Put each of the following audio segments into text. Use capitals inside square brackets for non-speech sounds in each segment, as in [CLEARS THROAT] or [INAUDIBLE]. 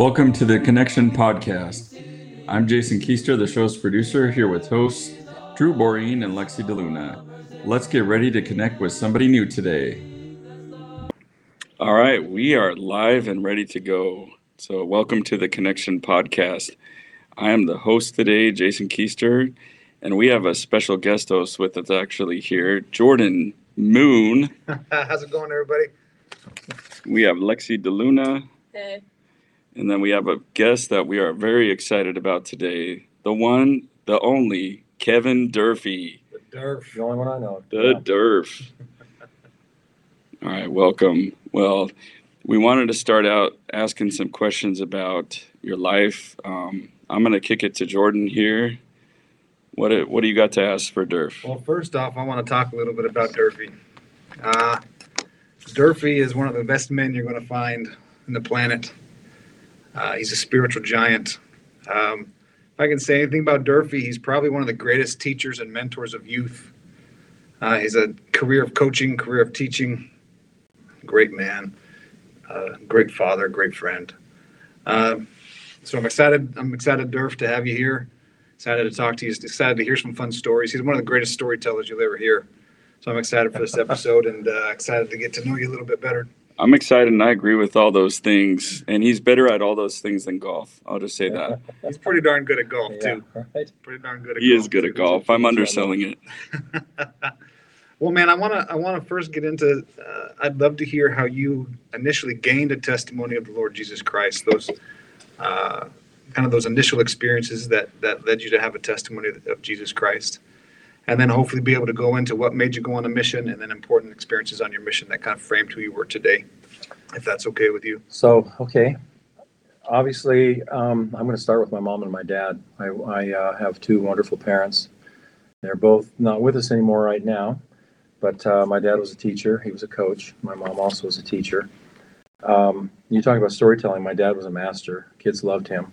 Welcome to the Connection Podcast. I'm Jason Keister, the show's producer, here with hosts Drew Boreen and Lexi DeLuna. Let's get ready to connect with somebody new today. All right, we are live and ready to go. So, welcome to the Connection Podcast. I am the host today, Jason Keister, and we have a special guest host with us actually here, Jordan Moon. [LAUGHS] How's it going, everybody? We have Lexi DeLuna. Hey. And then we have a guest that we are very excited about today. The one, the only, Kevin Durfee. The Durf. The only one I know. The Durf. [LAUGHS] All right, welcome. Well, we wanted to start out asking some questions about your life. Um, I'm going to kick it to Jordan here. What do- what do you got to ask for Durf? Well, first off, I want to talk a little bit about Durfee. Uh, Durfee is one of the best men you're going to find in the planet. Uh, he's a spiritual giant. Um, if I can say anything about Durfee, he's probably one of the greatest teachers and mentors of youth. Uh, he's a career of coaching, career of teaching. Great man, uh, great father, great friend. Uh, so I'm excited. I'm excited, Durf, to have you here. Excited to talk to you. Excited to hear some fun stories. He's one of the greatest storytellers you'll ever hear. So I'm excited for this episode and uh, excited to get to know you a little bit better. I'm excited and I agree with all those things. And he's better at all those things than golf. I'll just say that. [LAUGHS] He's pretty darn good at golf Yeah, too. right. Pretty darn good at He golf. is good at golf. I'm underselling it. [LAUGHS] well, man, I want to I want to first get into. Uh, I'd love to hear how you initially gained a testimony of the Lord Jesus Christ. Those uh, kind of those initial experiences that that led you to have a testimony of, of Jesus Christ, and then hopefully be able to go into what made you go on a mission, and then important experiences on your mission that kind of framed who you were today. If that's okay with you. So, okay. Obviously, um, I'm going to start with my mom and my dad. I, I uh, have two wonderful parents. They're both not with us anymore right now, but uh, my dad was a teacher. He was a coach. My mom also was a teacher. Um, you talk about storytelling. My dad was a master. Kids loved him.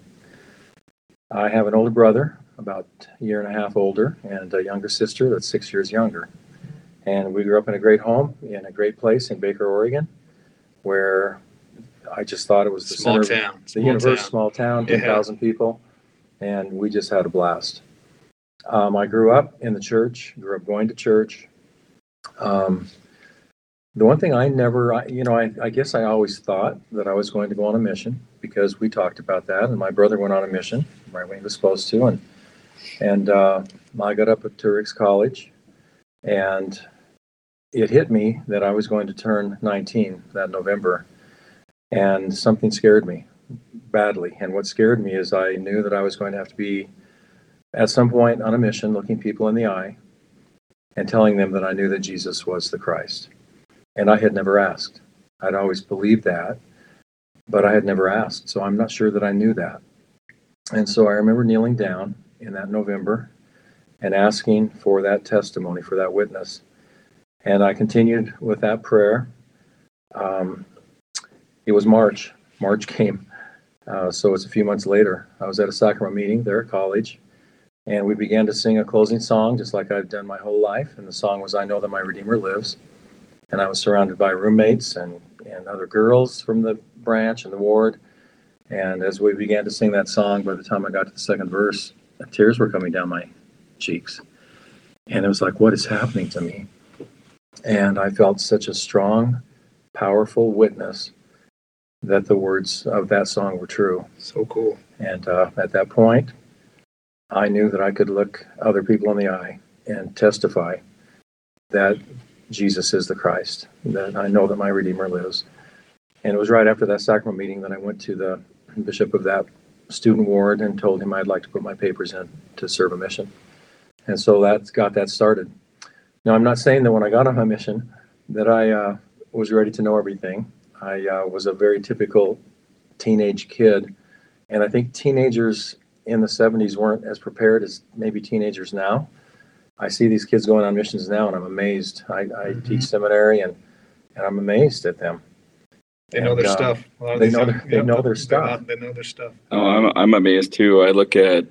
I have an older brother, about a year and a half older, and a younger sister that's six years younger. And we grew up in a great home in a great place in Baker, Oregon, where I just thought it was the Small center, town. the Small universe, town. small town, Yeah. 10,000 people, and we just had a blast. Um, I grew up in the church, grew up going to church. Um, the one thing I never, I, you know, I, I guess I always thought that I was going to go on a mission because we talked about that, and my brother went on a mission right when he was supposed to, and and uh, I got up at Ricks College, and it hit me that I was going to turn 19 that November, and something scared me badly. And what scared me is I knew that I was going to have to be at some point on a mission, looking people in the eye, and telling them that I knew that Jesus was the Christ. And I had never asked. I'd always believed that, but I had never asked. So I'm not sure that I knew that. And so I remember kneeling down in that November and asking for that testimony, for that witness. And I continued with that prayer. Um, it was March. March came. Uh, so it's a few months later. I was at a sacrament meeting there at college, and we began to sing a closing song, just like I've done my whole life. And the song was I Know That My Redeemer Lives. And I was surrounded by roommates and, and other girls from the branch and the ward. And as we began to sing that song, by the time I got to the second verse, tears were coming down my cheeks. And it was like, what is happening to me? And I felt such a strong, powerful witness that the words of that song were true. So cool. And uh, at that point, I knew that I could look other people in the eye and testify that Jesus is the Christ, that I know that my Redeemer lives. And it was right after that sacrament meeting that I went to the bishop of that student ward and told him I'd like to put my papers in to serve a mission. And so that's got that started. Now, I'm not saying that when I got on my mission that I uh, was ready to know everything. I uh, was a very typical teenage kid. And I think teenagers in the 70s weren't as prepared as maybe teenagers now. I see these kids going on missions now and I'm amazed. I, I Mhm. teach seminary and, and I'm amazed at them. They know And, their uh, stuff. A lot of they know young- their- they yeah, know their stuff. not- They know their stuff. Oh, I'm, I'm amazed too. I look at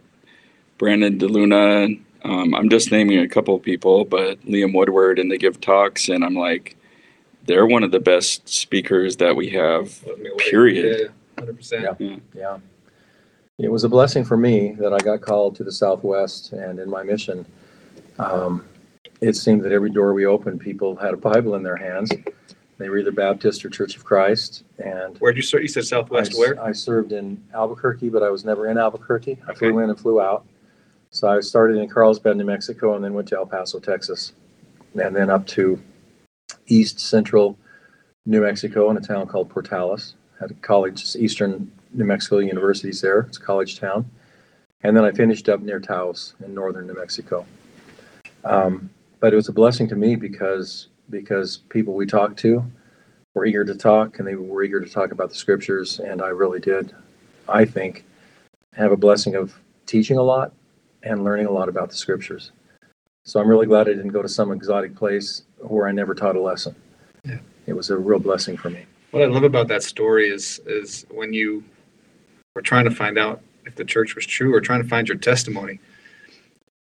Brandon DeLuna. Um, I'm just naming a couple of people, but Liam Woodward, and they give talks, and I'm like, they're one of the best speakers that we have. Let me wait. Period. Hundred percent. Yeah. Yeah. It was a blessing for me that I got called to the Southwest and in my mission. Um, it seemed that every door we opened, people had a Bible in their hands. They were either Baptist or Church of Christ. And Where'd you serve? You said Southwest I, where? I served in Albuquerque, but I was never in Albuquerque. I flew in and flew out. So I started in Carlsbad, New Mexico, and then went to El Paso, Texas, and then up to east central New Mexico in a town called Portales. Had a college, Eastern New Mexico University's there. It's a college town. And then I finished up near Taos in northern New Mexico. Um, but it was a blessing to me because because people we talked to were eager to talk and they were eager to talk about the scriptures and I really did I think have a blessing of teaching a lot and learning a lot about the scriptures. So I'm really glad I didn't go to some exotic place where I never taught a lesson. Yeah. It was a real blessing for me. What I love about that story is is when you were trying to find out if the church was true or trying to find your testimony.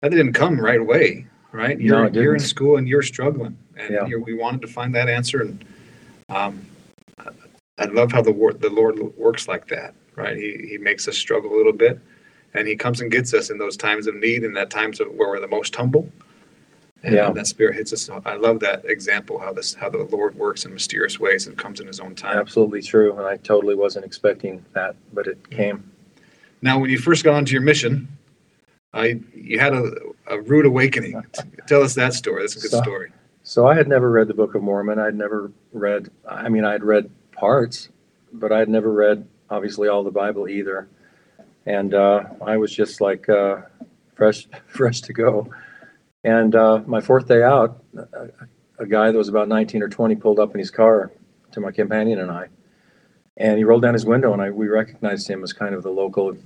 That didn't come right away, right? You're No, you're in school and you're struggling, and Yeah. you're, we wanted to find that answer. And um, I- love how the wor- the Lord works like that, right? He he makes us struggle a little bit, and He comes and gets us in those times of need and that times of where we're the most humble. And Yeah. that spirit hits us. I love that example how this how the Lord works in mysterious ways and comes in His own time. Absolutely true. And I totally wasn't expecting that, but it came. Now, when you first got onto your mission, I you had a, a rude awakening. [LAUGHS] Tell us that story. That's a good So- story. So I had never read the Book of Mormon. I'd never read, I mean, I'd read parts, but I'd never read, obviously, all the Bible either. And uh, I was just like uh, fresh, [LAUGHS] fresh to go. And uh, my fourth day out, a, guy that was about 19 or 20 pulled up in his car to my companion and I. And he rolled down his window, and I, we recognized him as kind of the local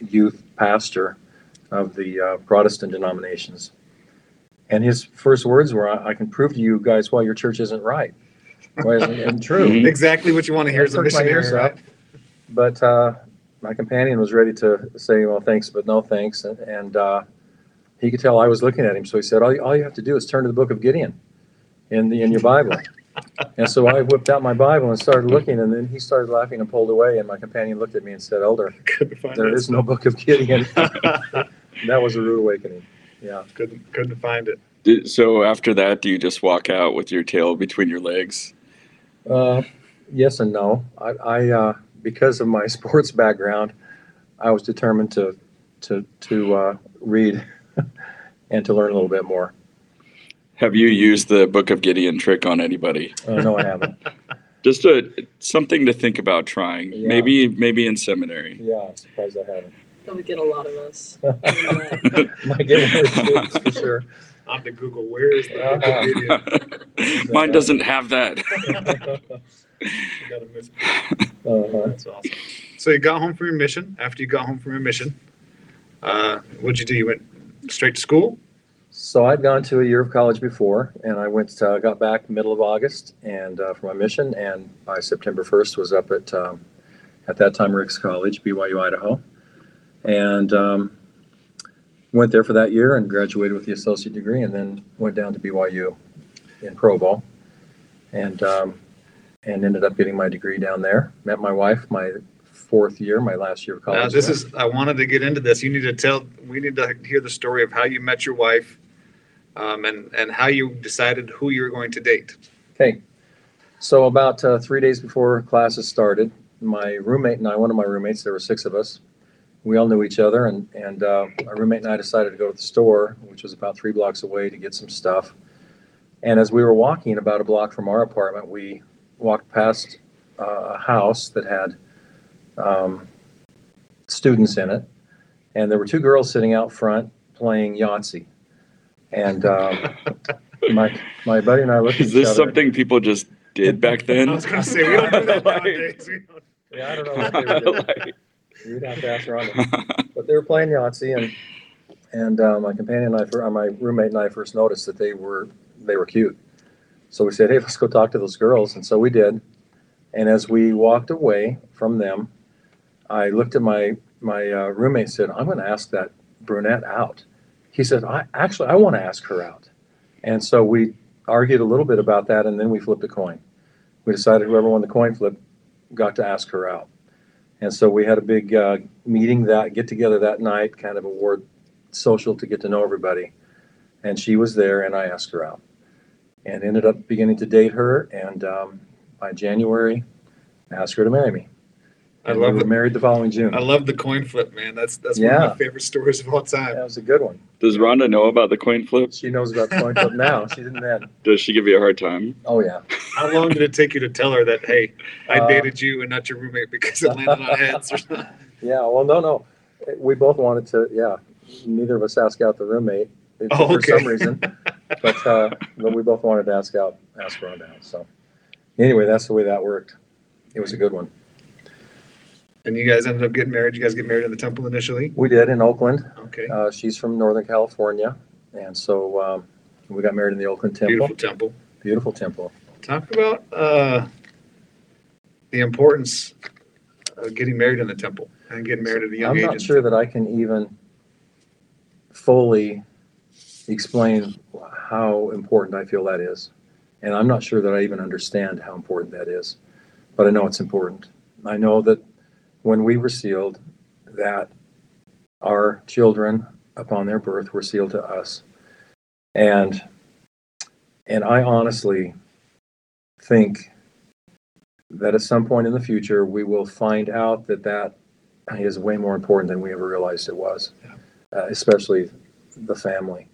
youth pastor of the uh, Protestant denominations. And his first words were, I, I can prove to you guys why your church isn't right. Why isn't it true? Mhm. Exactly what you want to hear as a That perked my missionary, right? But uh, my companion was ready to say, well, thanks, but no thanks. And, and uh, he could tell I was looking at him. So he said, all you, all you have to do is turn to the book of Gideon in, the, in your Bible. [LAUGHS] and so I whipped out my Bible and started looking. And then he started laughing and pulled away. And my companion looked at me and said, Elder, Couldn't find there it. is no book of Gideon. [LAUGHS] that was a rude awakening. Yeah. couldn't couldn't find it. Did, so after that, do you just walk out with your tail between your legs? Uh, yes and no. I, I uh, because of my [LAUGHS] sports background, I was determined to to to uh, read [LAUGHS] and to learn a little bit more. Have you used the Book of Gideon trick on anybody? Uh, no, I haven't. [LAUGHS] Just a something to think about trying. Yeah. Maybe maybe in seminary. Yeah, I'm surprised I haven't. That would get a lot of us. [LAUGHS] doing that. Might get one of the students for sure. I have to Google where is the Uh-huh. of [LAUGHS] Mine doesn't have that. [LAUGHS] You gotta miss it. Uh-huh. That's awesome. So you got home from your mission. After you got home from your mission, uh, what'd you do? You went straight to school. So I'd gone to a year of college before, and I went, uh, got back middle of August, and uh, for my mission, and by September 1st was up at, um, at that time Ricks College, BYU, Idaho, and um, went there for that year and graduated with the associate degree, and then went down to BYU in Provo, and um, and ended up getting my degree down there. Met my wife my fourth year, my last year of college. Now, this is. I wanted to get into this. You need to tell. We need to hear the story of how you met your wife, um, and and how you decided who you were going to date. Okay. So about uh, three days before classes started, my roommate and I, one of my roommates, there were six of us, we all knew each other, and and uh, my roommate and I decided to go to the store, which was about three blocks away, to get some stuff. And as we were walking about a block from our apartment, we walked past uh, a house that had um, students in it, and there were two girls sitting out front playing Yahtzee. And um, [LAUGHS] my my buddy and I looked at Is each this other. something people just did back then? [LAUGHS] I was going to say we don't do that [LAUGHS] nowadays. We don't- Yeah, I don't know what they were doing. Like- You'd have to ask Rhonda. But they were playing Yahtzee, and and uh, my companion and I, fir- uh, my roommate and I, first noticed that they were they were cute. So we said, "Hey, let's go talk to those girls." And so we did. And as we walked away from them, I looked at my my uh, roommate said, "I'm going to ask that brunette out." He said, "I actually I want to ask her out." And so we argued a little bit about that, and then we flipped a coin. We decided whoever won the coin flip got to ask her out. And so we had a big uh, meeting that get together that night, kind of a ward social to get to know everybody. And she was there, and I asked her out, and ended up beginning to date her. And um, by January, I asked her to marry me. I And love we were the married the following June. I love the coin flip, man. That's that's one of my favorite stories of all time. That was a good one. Does Rhonda know about the coin flip? She knows about the coin flip [LAUGHS] now. She didn't then. Does she give you a hard time? Oh yeah. How long did it take you to tell her that, hey, I Uh, dated you and not your roommate because it landed on heads? Or something? [LAUGHS] Yeah. Well, no, no. We both wanted to. Yeah. Neither of us asked out the roommate if- Oh, for okay. some reason, [LAUGHS] but uh, but we both wanted to ask out, ask Rhonda out. So anyway, that's the way that worked. It was a good one. And you guys ended up getting married. You guys get married in the temple initially. We did in Oakland. Okay. Uh, she's from Northern California, and so um, we got married in the Oakland Temple. Beautiful temple. Beautiful temple. Talk about uh, the importance of getting married in the temple and getting married at a young I'm age. not sure that I can even fully explain how important I feel that is. And I'm not sure that I even understand how important that is. But I know it's important. I know that when we were sealed, that our children upon their birth were sealed to us. And and I honestly think that at some point in the future we will find out that that is way more important than we ever realized it was, uh, especially the family.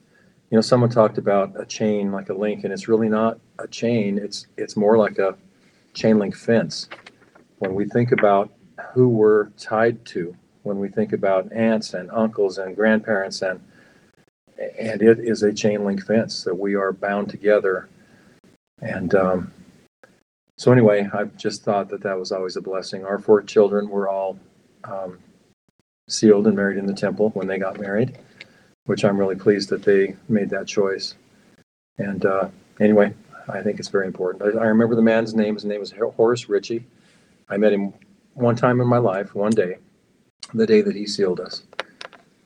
You know, someone talked about a chain like a link, and it's really not a chain. It's it's more like a chain link fence. When we think about who we're tied to, when we think about aunts and uncles and grandparents, and and it is a chain link fence that we are bound together. And um, so, anyway, I've just thought that that was always a blessing. Our four children were all um, sealed and married in the temple when they got married, which I'm really pleased that they made that choice. And uh, anyway, I think it's very important. I, I remember the man's name. His name was Horace Ritchie. I met him one time in my life, one day, the day that he sealed us.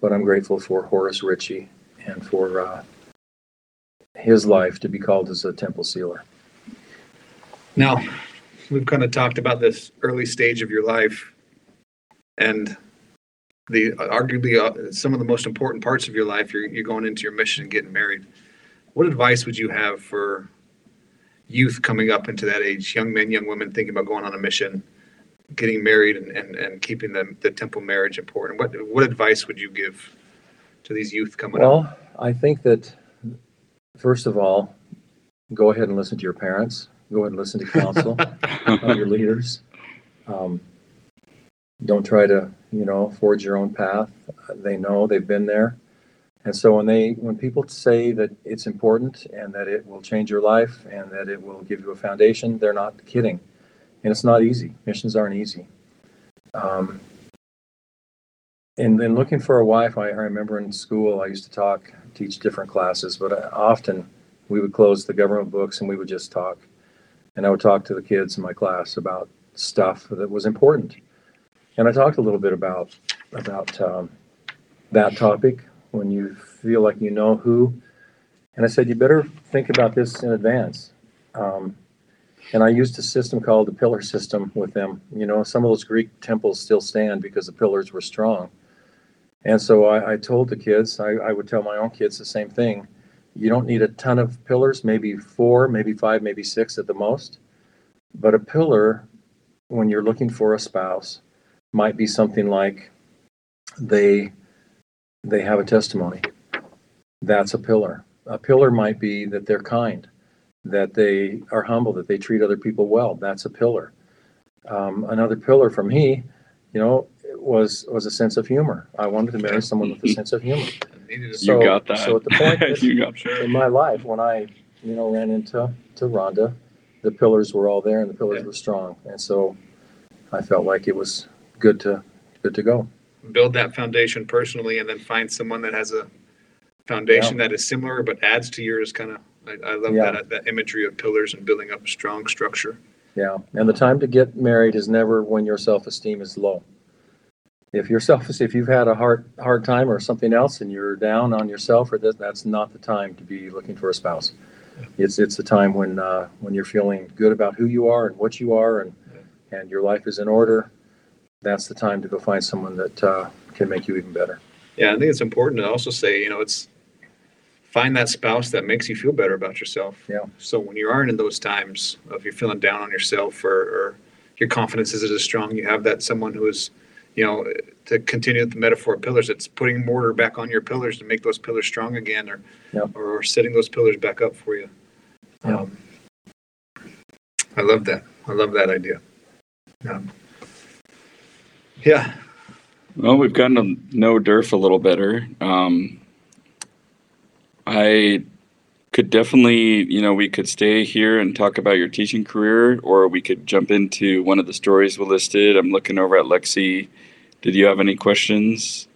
But I'm grateful for Horace Ritchie and for uh, his life to be called as a temple sealer. Now, we've kind of talked about this early stage of your life and the arguably uh, some of the most important parts of your life. You're, you're going into your mission and getting married. What advice would you have for youth coming up into that age, young men, young women thinking about going on a mission, getting married, and, and, and keeping the, the temple marriage important? What, what advice would you give to these youth coming up? Well, I think that first of all, go ahead and listen to your parents. Go ahead and listen to counsel [LAUGHS] of your leaders. Um, don't try to, you know, forge your own path. They know they've been there, and so when they when people say that it's important and that it will change your life and that it will give you a foundation, they're not kidding. And it's not easy. Missions aren't easy. Um, and then looking for a wife, I, I remember in school I used to talk, teach different classes, but I, often we would close the government books and we would just talk. And I would talk to the kids in my class about stuff that was important. And I talked a little bit about about um, that topic when you feel like you know who. And I said, you better think about this in advance. Um, and I used a system called the pillar system with them. You know, some of those Greek temples still stand because the pillars were strong. And so I, I told the kids, I, I would tell my own kids the same thing. You don't need a ton of pillars, maybe four, maybe five, maybe six at the most. But a pillar, when you're looking for a spouse, might be something like they they have a testimony. That's a pillar. A pillar might be that they're kind, that they are humble, that they treat other people well. That's a pillar. Um, another pillar for me, you know, was was a sense of humor. I wanted to marry someone with a sense of humor. So- you got that. so at the point [LAUGHS] that- got In my life, when I, you know, ran into to Rhonda, the pillars were all there and the pillars Yeah. were strong, and so I felt like it was good to good to go. build that foundation personally and then find someone that has a foundation that is similar but adds to yours kind of I, I love Yeah. that that imagery of pillars and building up a strong structure Yeah, and the time to get married is never when your self esteem is low. If your self [LAUGHS] if you've had a hard hard time or something else and you're down on yourself, or that, that's not the time to be looking for a spouse. It's it's the time when uh, when you're feeling good about who you are and what you are and and your life is in order. that's the time to go find someone that uh, can make you even better. Yeah, I think it's important to also say, you know, it's find that spouse that makes you feel better about yourself. Yeah. So when you aren't in those times of you're feeling down on yourself or, or your confidence isn't as strong, you have that someone who is, you know, to continue with the metaphor of pillars, it's putting mortar back on your pillars to make those pillars strong again or, Yep. or setting those pillars back up for you. Yeah. Um, I love that. I love that idea. Yeah. Yeah. Well, we've gotten to know Durf a little better. Um, I could definitely, you know, we could stay here and talk about your teaching career, or we could jump into one of the stories we listed. I'm looking over at Lexi. Did you have any questions?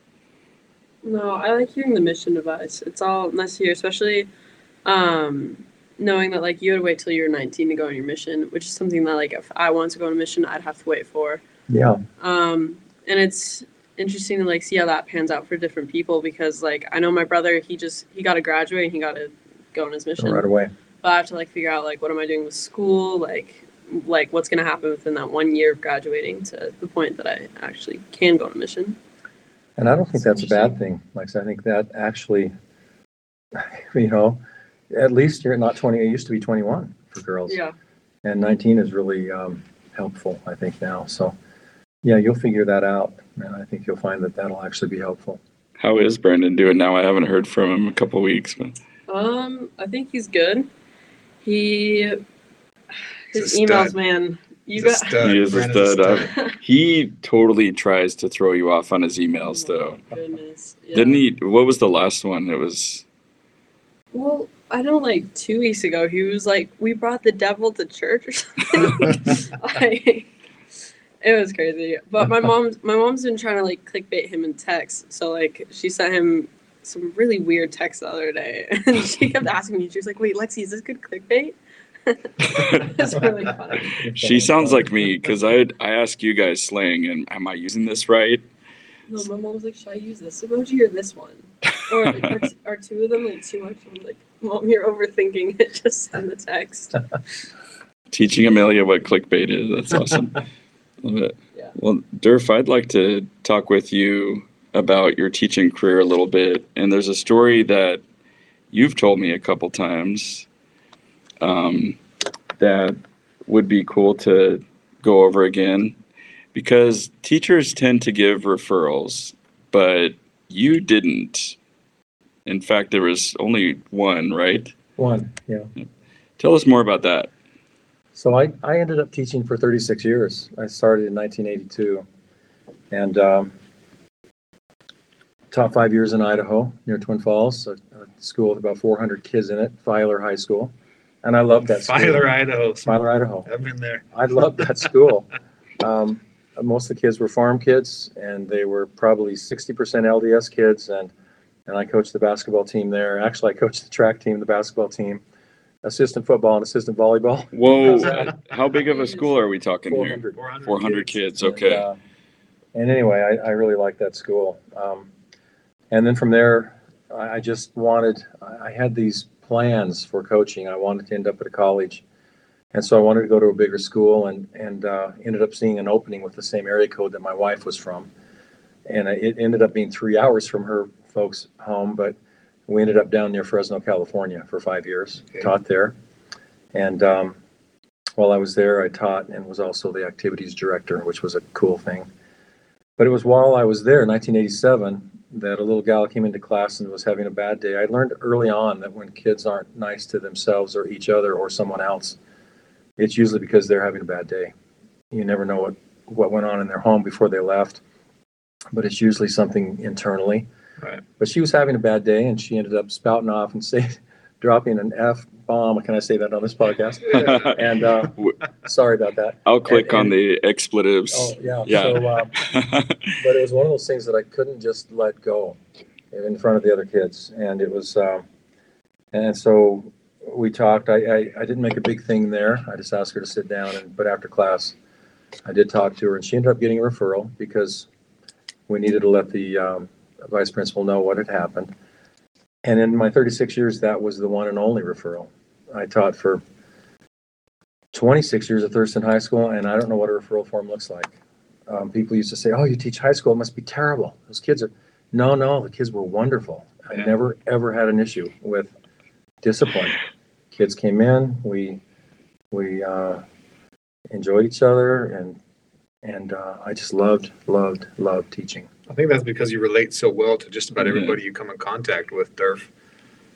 No, I like hearing the mission advice. It's all nice to hear, especially um, knowing that like you had to wait till you were 19 to go on your mission, which is something that like if I wanted to go on a mission, I'd have to wait for. Yeah. Um, and it's interesting to like see how that pans out for different people because like I know my brother, he just he got to graduate and he got to go on his mission. Right away. But I have to like figure out like what am I doing with school, like like what's gonna happen within that one year of graduating to the point that I actually can go on a mission. And I don't think that's a bad thing. Like I think that actually, you know, at least you're not 20. It used to be 21 for girls. Yeah. and 19 is really um, helpful i think now so yeah you'll figure that out and i think you'll find that that'll actually be helpful How is Brandon doing now? I haven't heard from him in a couple weeks, but Um, I think he's good. He his He's a emails, stud. man. You He's a got stud. He is a Brandon's stud. he totally tries to throw you off on his emails, though. Oh, goodness. Yeah. Didn't he? What was the last one? It was. Well, I don't know like two weeks ago he was like, We brought the devil to church or something. [LAUGHS] [LAUGHS] like, it was crazy. But my [LAUGHS] mom's my mom's been trying to like clickbait him in text. So like she sent him some really weird text the other day. [LAUGHS] And she kept asking me, she was like, Wait, Lexi, is this good clickbait? [LAUGHS] it's really funny. She sounds like me because I I ask you guys slang and am I using this right? No, my mom was like, "Should I use this emoji or this one?" Or are, t- are two of them like too much? I'm like, "Mom, you're overthinking it. Just send the text." Teaching Amelia what clickbait is. That's awesome. Love it. Yeah. Well, Durf, I'd like to talk with you about your teaching career a little bit. And there's a story that you've told me a couple times um, that would be cool to go over again because teachers tend to give referrals, but you didn't. In fact, there was only one, right? one yeah Tell us more about that. So I, I ended up teaching for 36 years i started in 1982 and um, taught five years in idaho near twin falls a, a school with about 400 kids in it filer high school and i loved that school Filer, Idaho. filer idaho I've been there. I loved that school. Um, most of the kids were farm kids, and they were probably 60% LDS kids. And and I coached the basketball team there. Actually, I coached the track team, the basketball team, assistant football, and assistant volleyball. Whoa, [LAUGHS] how big of a school are we talking here? 400. 400, 400 kids, And, okay. uh, and anyway, I, I really liked that school. Um, and then from there, I, I just wanted, I I had these plans for coaching. I wanted to end up at a college. And so I wanted to go to a bigger school and, and uh, ended up seeing an opening with the same area code that my wife was from. And it ended up being three hours from her folks' home, but we ended up down near Fresno, California for five years, Okay. taught there. And um, while I was there, I taught and was also the activities director, which was a cool thing. But it was while I was there in 1987 that a little gal came into class and was having a bad day. I learned early on that when kids aren't nice to themselves or each other or someone else, it's usually because they're having a bad day. You never know what, what went on in their home before they left, but it's usually something internally. Right. But she was having a bad day and she ended up spouting off and say, [LAUGHS] dropping an F bomb. Can I say that on this podcast? [LAUGHS] And uh, sorry about that. I'll click and- on the expletives. Oh, yeah. Yeah. So, uh, [LAUGHS] but it was one of those things that I couldn't just let go in front of the other kids. And it was, um, and so we talked. I, I, I didn't make a big thing there. I just asked her to sit down. And, but after class, I did talk to her and she ended up getting a referral because we needed to let the um, vice principal know what had happened. And in my 36 years, that was the one and only referral. I taught for 26 years at Thurston High School, and I don't know what a referral form looks like. um, people used to say, "Oh, you teach high school, it must be terrible. Those kids are." No, no, the kids were wonderful. I Yeah. never ever had an issue with discipline. Kids came in, we we uh, enjoyed each other, and and uh, I just loved, loved, loved teaching. I think that's because you relate so well to just about Yeah. everybody you come in contact with, Durf.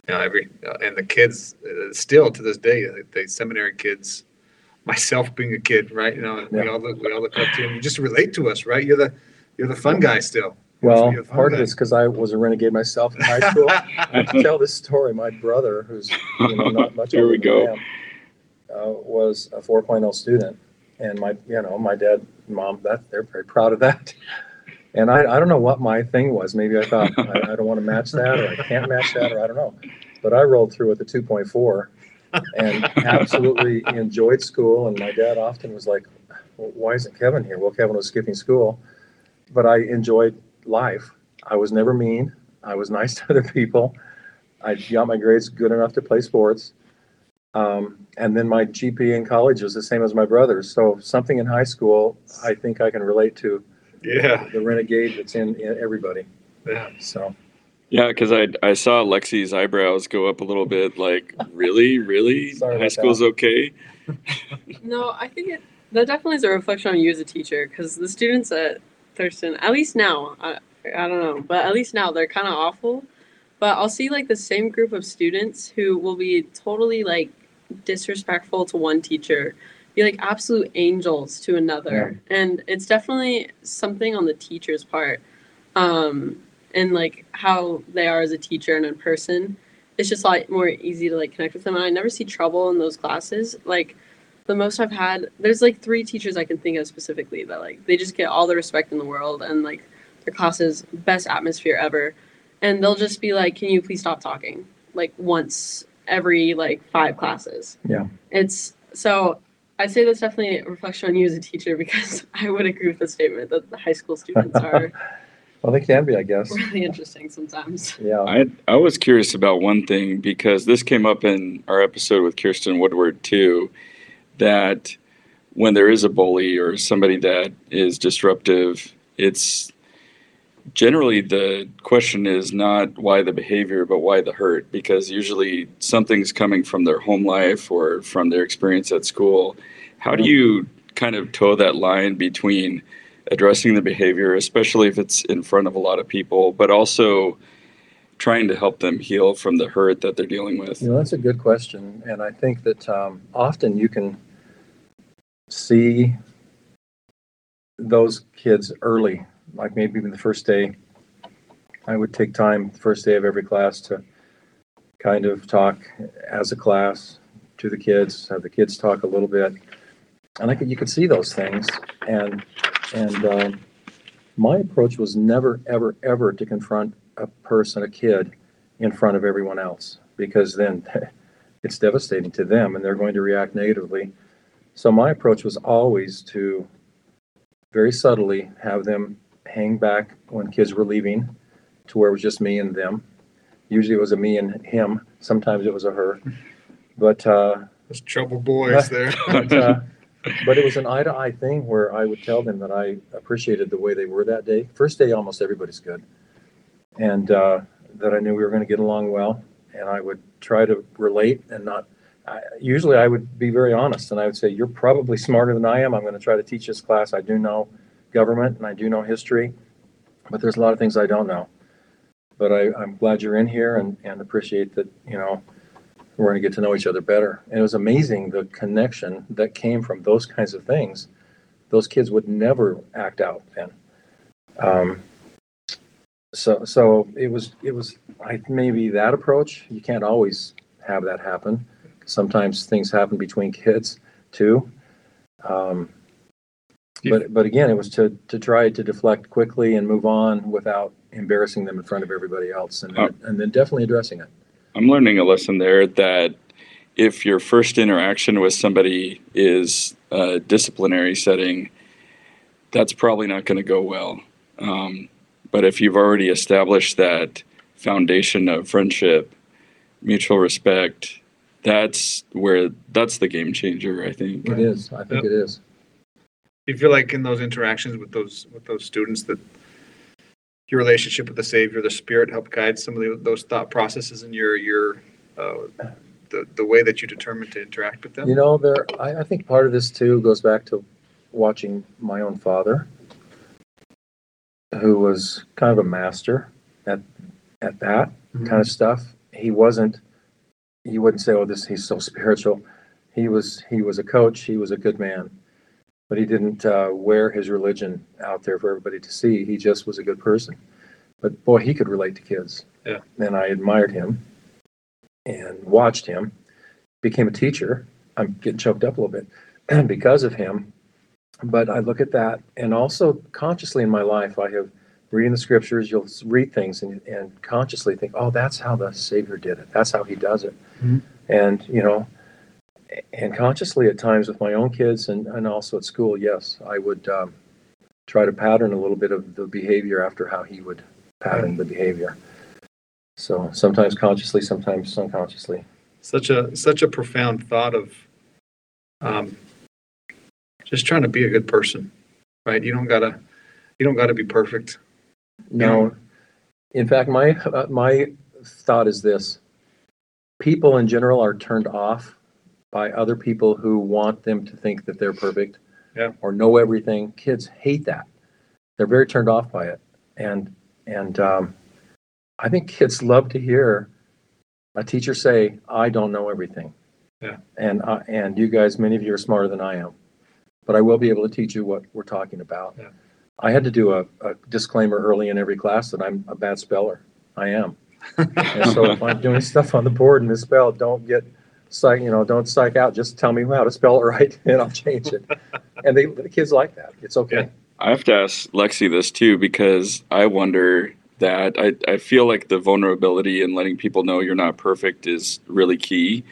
You know, every uh, and the kids uh, still to this day, uh, the seminary kids, [LAUGHS] myself being a kid, right? You know, we all look, we all look up to you. You just relate to us, right? You're the you're the fun guy still. Well, You're part of guy. it's because I was a renegade myself in high school. I tell this story. My brother, who's you know not much [LAUGHS] Here older we go. I am, uh, was a 4.0 student, and my you know my dad, and mom, that they're very proud of that. And I, I don't know what my thing was. Maybe I thought I, I don't want to match that, or I can't match that, or I don't know. But I rolled through with the 2.4, and absolutely enjoyed school. And my dad often was like, well, "Why isn't Kevin here?" Well, Kevin was skipping school, but I enjoyed life. I was never mean. I was nice to other people. I got my grades good enough to play sports. Um, and then my GPA in college was the same as my brother's. So something in high school, I think I can relate to yeah, the renegade that's in, in everybody. yeah. So Yeah, because I I saw Lexi's eyebrows go up a little bit. Like, really, really, Sorry high about school's okay. [LAUGHS] No, I think it, that definitely is a reflection on you as a teacher because the students at Thurston, at least now, I, I don't know, but at least now they're kind of awful. But I'll see like the same group of students who will be totally like disrespectful to one teacher, be like absolute angels to another. And it's definitely something on the teacher's part. Um, and like how they are as a teacher and in person. It's just a lot more easy to like connect with them. And I never see trouble in those classes. Like the most I've had, there's like three teachers I can think of specifically that like they just get all the respect in the world and like their classes best atmosphere ever. And they'll just be like, "Can you please stop talking?" Like once every like five classes. Yeah. It's so I'd say that's definitely a reflection on you as a teacher because [LAUGHS] I would agree with the statement that the high school students are [LAUGHS] well, they can be, I guess. really interesting sometimes. Yeah. I I was curious about one thing because this came up in our episode with Kirsten Woodward too, that when there is a bully or somebody that is disruptive, it's generally the question is not why the behavior but why the hurt because usually something's coming from their home life or from their experience at school. How do you kind of toe that line between addressing the behavior, especially if it's in front of a lot of people, but also trying to help them heal from the hurt that they're dealing with. You know, that's a good question. And I think that um, often you can see those kids early, like maybe even the first day. I would take time, the first day of every class, to kind of talk as a class to the kids, have the kids talk a little bit. And I could, you could see those things. And, and um, my approach was never, ever, ever to confront a person, a kid, in front of everyone else because then [LAUGHS] it's devastating to them and they're going to react negatively. So my approach was always to very subtly have them hang back when kids were leaving to where it was just me and them. Usually it was a me and him. Sometimes it was a her. [LAUGHS] But uh, Those trouble boys [LAUGHS] there. but, uh, but it was an eye to eye thing where I would tell them that I appreciated the way they were that day. First day, almost everybody's good. And uh, that I knew we were going to get along well. And I would try to relate and not. I, usually, I would be very honest and I would say, You're probably smarter than I am. I'm going to try to teach this class. I do know government and I do know history, but there's a lot of things I don't know. But I, I'm glad you're in here and, and appreciate that, you know, we're going to get to know each other better. And it was amazing the connection that came from those kinds of things. Those kids would never act out then. Um, so, so it was, it was, I maybe that approach. You can't always have that happen. Sometimes things happen between kids too. Um, but, but again, it was to, to try to deflect quickly and move on without embarrassing them in front of everybody else, and then, and then definitely addressing it. I'm learning a lesson there that if your first interaction with somebody is a disciplinary setting, that's probably not going to go well. Um, but if you've already established that foundation of friendship, mutual respect, that's where that's the game changer, I think. It is. I think it is. You feel like in those interactions with those with those students that your relationship with the Savior, the Spirit, helped guide some of the, those thought processes and your your uh, the the way that you determine to interact with them. You know, there, I, I think part of this too goes back to watching my own father, who was kind of a master at, at that kind of stuff. He wasn't, you wouldn't say, oh, this, he's so spiritual. He was, he was a coach. He was a good man, but he didn't, uh, wear his religion out there for everybody to see. He just was a good person. But boy, he could relate to kids. Yeah. And I admired him and watched him, became a teacher. I'm getting choked up a little bit [CLEARS THROAT] because of him. But I look at that, and also consciously in my life, I have reading the scriptures. You'll read things and, and consciously think, "Oh, that's how the Savior did it. That's how He does it." Mhm. And you know, and consciously at times with my own kids and, and also at school, yes, I would um, try to pattern a little bit of the behavior after how He would pattern the behavior. So sometimes consciously, sometimes unconsciously. Such a such a profound thought of um, just trying to be a good person, right? You don't gotta you don't gotta be perfect. No, in fact, my uh, my thought is this: people in general are turned off by other people who want them to think that they're perfect, Yeah. or know everything. Kids hate that; they're very turned off by it, and and um, I think kids love to hear a teacher say, "I don't know everything." Yeah. And uh, and you guys, many of you are smarter than I am, but I will be able to teach you what we're talking about. Yeah. I had to do a, a disclaimer early in every class that I'm a bad speller. I am. [LAUGHS] And so if I'm doing stuff on the board and misspell, don't get psych, you know, don't psych out. Just tell me how to spell it right [LAUGHS] and I'll change it. And they, the kids like that. It's okay. I have to ask Lexi this too because I wonder that I, I feel like the vulnerability and letting people know you're not perfect is really key.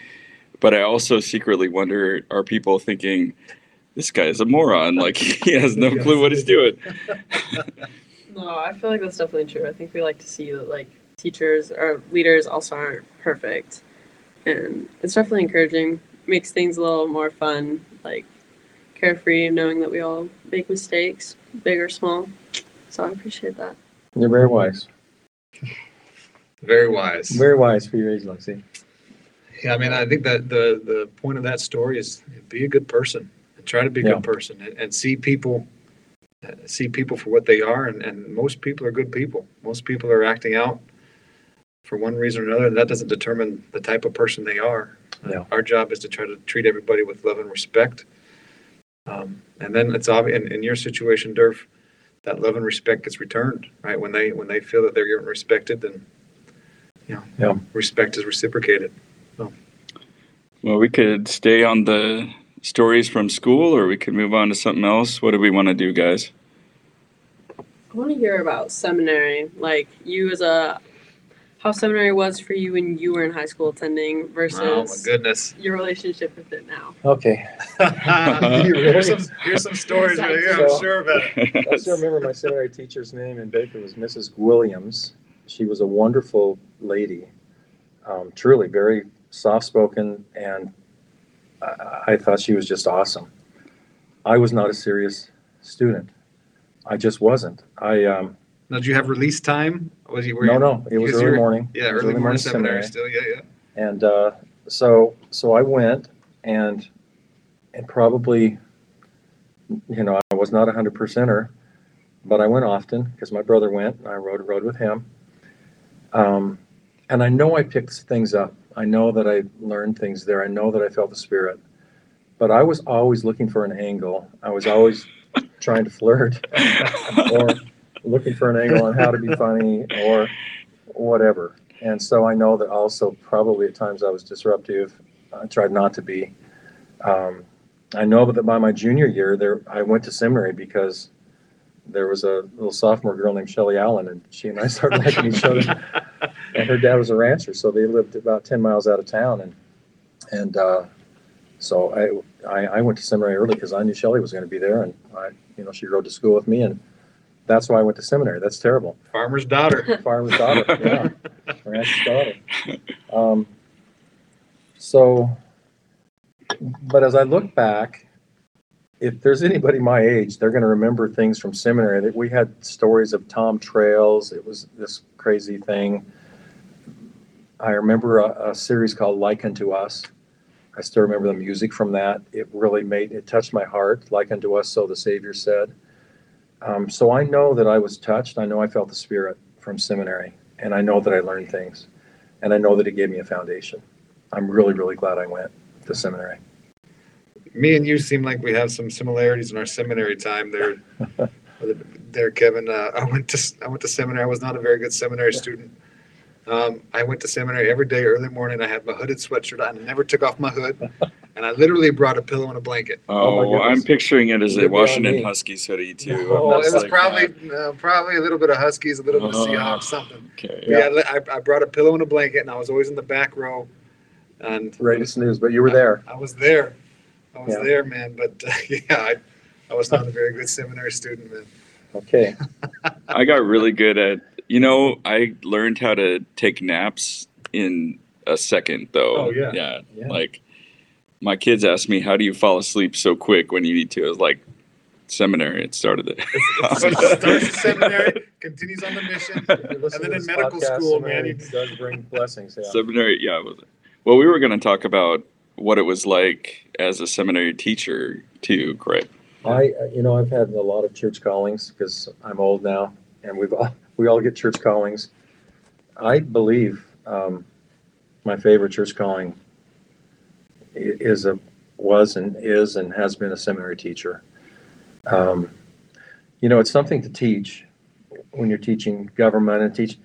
But I also secretly wonder are people thinking, this guy is a moron? Like [LAUGHS] he has no clue what he's doing. [LAUGHS] No, I feel like that's definitely true. I think we like to see that like teachers or leaders also aren't perfect, and it's definitely encouraging. Makes things a little more fun, like carefree, knowing that we all make mistakes, big or small. So I appreciate that. You're very wise. Very wise. Very wise for your age, Lexi. Yeah, I mean, I think that the the point of that story is be a good person and try to be a Yeah. good person and, and see people uh, see people for what they are and, and most people are good people. Most people are acting out for one reason or another, and that doesn't determine the type of person they are. Uh, Yeah. Our job is to try to treat everybody with love and respect. Um, and then it's obvious in, in your situation, Durf, that love and respect gets returned, right? When they when they feel that they're getting respected, then you know, Yeah. respect is reciprocated. Well, we could stay on the stories from school or we could move on to something else. What do we want to do, guys? I want to hear about seminary, like you as a how seminary was for you when you were in high school attending versus Oh my goodness. your relationship with it now. Okay. [LAUGHS] here's some here's some stories right here. I'm So- sure about it. I still remember my seminary teacher's name in Baker was Mrs. Williams. She was a wonderful lady, um, truly very soft spoken, and I, I thought she was just awesome. I was not a serious student. I just wasn't. I um, Now, did you have release time? Was you? Were no you, no. It was early morning. Yeah, was early morning seminary, still. Yeah, yeah. and uh, so so I went and and probably you know I was not a hundred percenter, but I went often because my brother went and I rode rode with him. Um, and I know I picked things up. I know that I learned things there. I know that I felt the spirit, but I was always looking for an angle. I was always [LAUGHS] trying to flirt [LAUGHS] or looking for an angle on how to be funny or whatever. And so I know that also probably at times I was disruptive. I tried not to be. Um, I know that by my junior year, there I went to seminary because there was a little sophomore girl named Shelley Allen, and she and I started liking each other. And her dad was a rancher, so they lived about ten miles out of town, and and uh, so I, I I went to seminary early because I knew Shelley was going to be there, and I you know she rode to school with me, and that's why I went to seminary. That's terrible Farmer's daughter. [LAUGHS] farmer's daughter, yeah, [LAUGHS] rancher's daughter. Um, so, but as I look back, if there's anybody my age, they're going to remember things from seminary. That we had stories of Tom Trails. It was this crazy thing. I remember a, a series called Like Unto Us. I still remember the music from that. It really made it touched my heart. Like unto us, so the Savior said. Um, so I know that I was touched. I know I felt the Spirit from seminary, and I know that I learned things, and I know that it gave me a foundation. I'm really, really glad I went to seminary. Me and you seem like we have some similarities in our seminary time there. [LAUGHS] there, Kevin. Uh, I went to I went to seminary. I was not a very good seminary student. Um, I went to seminary every day, early morning. I had my hooded sweatshirt on. I never took off my hood, and I literally brought a pillow and a blanket. Oh my Oh, I'm picturing it as a Washington. Huskies hoodie too. Oh, it was like probably uh, probably a little bit of Huskies, a little bit of Oh. Seahawks, something. Okay. Yeah, I, I brought a pillow and a blanket, and I was always in the back row, and Ready to snooze, but you were there. I was there. I was Yeah. there, man. But uh, [LAUGHS] yeah, I, I was not a very good seminary student, man. Okay. [LAUGHS] I got really good at, you know, I learned how to take naps in a second though. Oh, yeah. Yeah. Yeah. Like my kids asked me, how do you fall asleep so quick when you need to? I was like, seminary, it started [LAUGHS] it. Starts seminary, continues on the mission. If you listen And then in medical podcast, school, man, seminary you- does bring [LAUGHS] blessings. Yeah. Seminary, yeah. It well, we were going to talk about what it was like as a seminary teacher too, Greg. I, uh, you know, I've had a lot of church callings because I'm old now, and we've all [LAUGHS] we all get church callings. I believe um, my favorite church calling i- is a was and is and has been a seminary teacher. Um, you know, it's something to teach when you're teaching government and teach,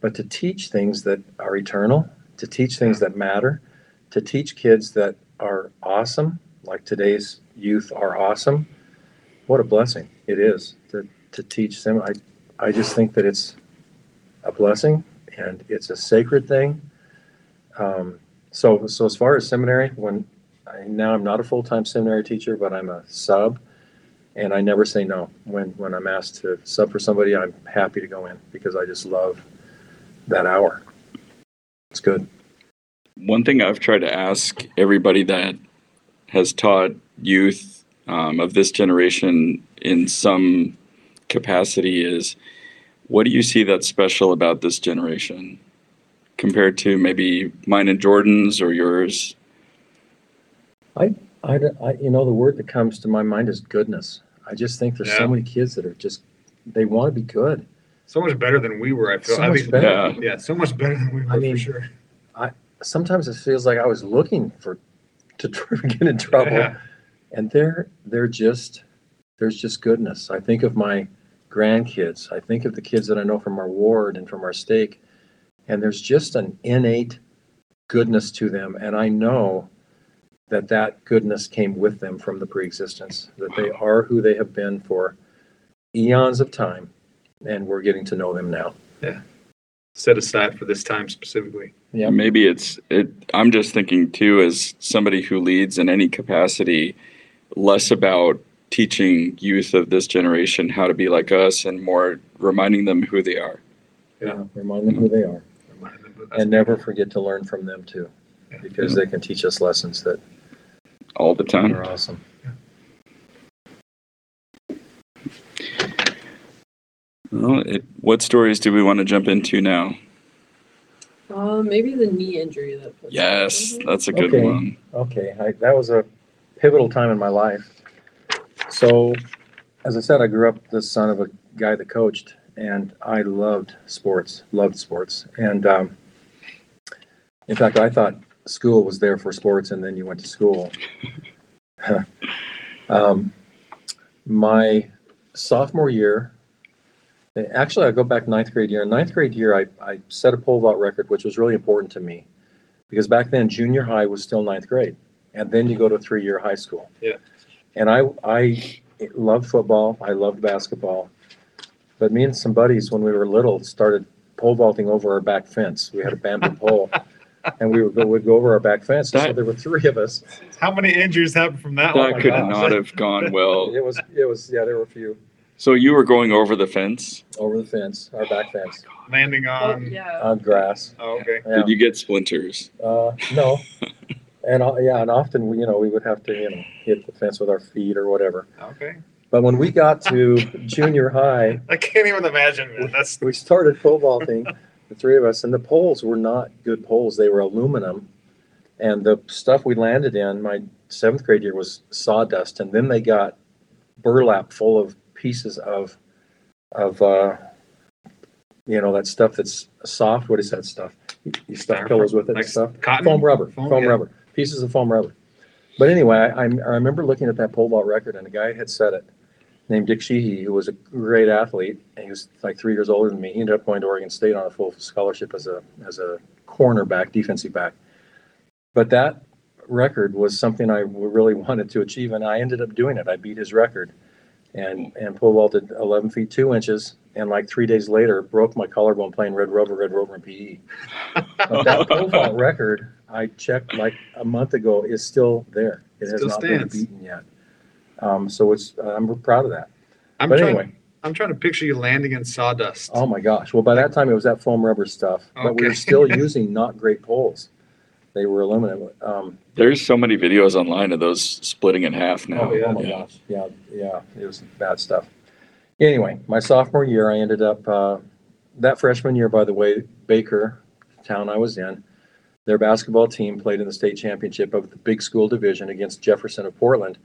but to teach things that are eternal, to teach things that matter, to teach kids that are awesome, like today's youth are awesome what a blessing it is to, to teach them. I, I just think that it's a blessing and it's a sacred thing. Um, so, so as far as seminary, when I, now I'm not a full-time seminary teacher, but I'm a sub and I never say no. When, when I'm asked to sub for somebody, I'm happy to go in because I just love that hour. It's good. One thing I've tried to ask everybody that has taught youth um, of this generation in some capacity is what do you see that's special about this generation compared to maybe mine and Jordan's or yours? I, I, you know, the word that comes to my mind is goodness. I just think there's Yeah. so many kids that are just, they want to be good. So much better than we were. I feel. So I much think, better. Yeah. Yeah, so much better than we were I mean, for sure. I sometimes it feels like I was looking for to to [LAUGHS] get in trouble, Yeah. and they're they're just there's just goodness. I think of my grandkids. I think of the kids that I know from our ward and from our stake, and there's just an innate goodness to them, and I know that that goodness came with them from the preexistence. That they are who they have been for eons of time, and we're getting to know them now. Yeah. Set aside for this time specifically. Yeah. Maybe it's it. I'm just thinking too, as somebody who leads in any capacity, less about teaching youth of this generation how to be like us, and more reminding them who they are. Yeah. Remind them who they are. Remind them that that's- and never forget to learn from them too Yeah. because they can teach us lessons that all the time. are awesome Well, it, what stories do we want to jump into now? Uh, maybe the knee injury that. puts Yes, that's a good Okay. one. okay I, that was a pivotal time in my life so as i said i grew up the son of a guy that coached and i loved sports loved sports and um, in fact i thought school was there for sports and then you went to school. [LAUGHS] Um, my sophomore year actually i go back ninth grade year. In ninth grade year I, I set a pole vault record which was really important to me because back then junior high was still ninth grade and then you go to three-year high school. Yeah. and i i loved football. I loved basketball. But me and some buddies when we were little started pole vaulting over our back fence. We had a bamboo pole [LAUGHS] and we would go, would go over our back fence and so That- there were three of us How many injuries happened from that? That one? my could gosh. not have gone well. [LAUGHS] it was it was yeah there were a few So you were going over the fence. over the fence our back fence Landing Oh, on. yeah. on grass Oh, okay. yeah. Did you get splinters? uh, no [LAUGHS] And, uh, yeah, and often, we, you know, we would have to, you know, hit the fence with our feet or whatever. Okay. But when we got to junior high, [LAUGHS] I can't even imagine, man. That's we started pole vaulting, the three of us, and the poles were not good poles. They were aluminum. And the stuff we landed in, my seventh grade year was sawdust, and then they got burlap full of pieces of, of, uh, you know, that stuff that's soft. What is that stuff? You, you stuff pillows with it and stuff. cotton. Foam rubber, Foam, foam yeah. rubber, pieces of foam rubber. But anyway, I, I I remember looking at that pole vault record, and a guy had said it, named Dick Sheehy, who was a great athlete, and he was like three years older than me. He ended up going to Oregon State on a full scholarship as a as a cornerback, defensive back. But that record was something I really [LAUGHS] wanted to achieve, and I ended up doing it. I beat his record, and and pole vaulted 11 feet two inches, and like three days later, broke my collarbone playing Red Rover, Red Rover, and PE. But that [LAUGHS] pole vault record, I checked like a month ago, is still there. It has Still not been beaten yet. Um, so it's I'm proud of that. I'm But trying. anyway, I'm trying to picture you landing in sawdust. oh my gosh. Well, by that time it was that foam rubber stuff, okay. but we were still [LAUGHS] using not great poles. They were aluminum. Um, There's so many videos online of those splitting in half now. Oh, oh my gosh. Yeah, yeah, it was bad stuff. Anyway, my sophomore year, I ended up, uh, that freshman year, by the way, Baker, town I was in, their basketball team played in the state championship of the big school division against Jefferson of Portland.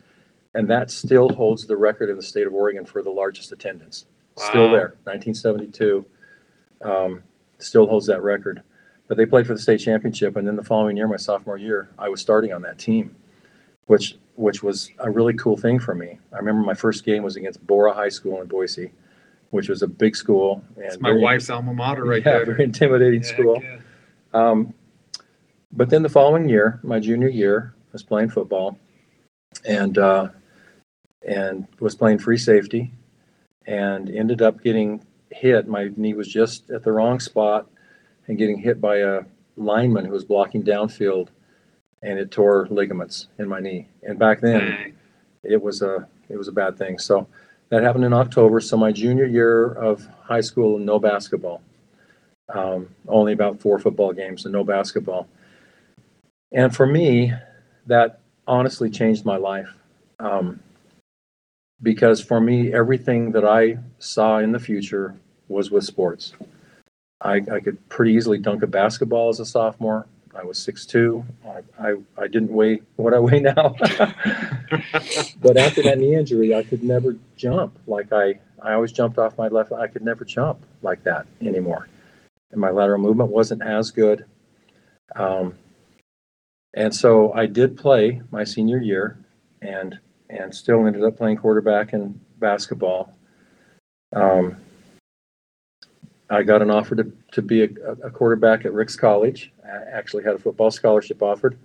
And that still holds the record in the state of Oregon for the largest attendance. Still Wow. there, 1972. Um, still holds that record. But they played for the state championship, and then the following year, my sophomore year, I was starting on that team, which which was a really cool thing for me. I remember my first game was against Borah High School in Boise, which was a big school and It's my very- wife's alma mater right yeah, there. very intimidating Heck school. yeah. Um, but then the following year, my junior year, I was playing football, and uh, and was playing free safety, and ended up getting hit. My knee was just at the wrong spot, and getting hit by a lineman who was blocking downfield, and it tore ligaments in my knee. And back then, it was a it was a bad thing. So that happened in October. So my junior year of high school, no basketball. Um, only about four football games and no basketball. And for me, that honestly changed my life. Um, because for me, everything that I saw in the future was with sports. I, I could pretty easily dunk a basketball as a sophomore. I was 6'2. I, I, I didn't weigh what I weigh now. [LAUGHS] but after that knee injury, I could never jump like I, I always jumped off my left. I could never jump like that anymore. And my lateral movement wasn't as good. Um, and so I did play my senior year and, and still ended up playing quarterback and basketball. Um, I got an offer to, to be a, a quarterback at Ricks College. I actually had a football scholarship offered,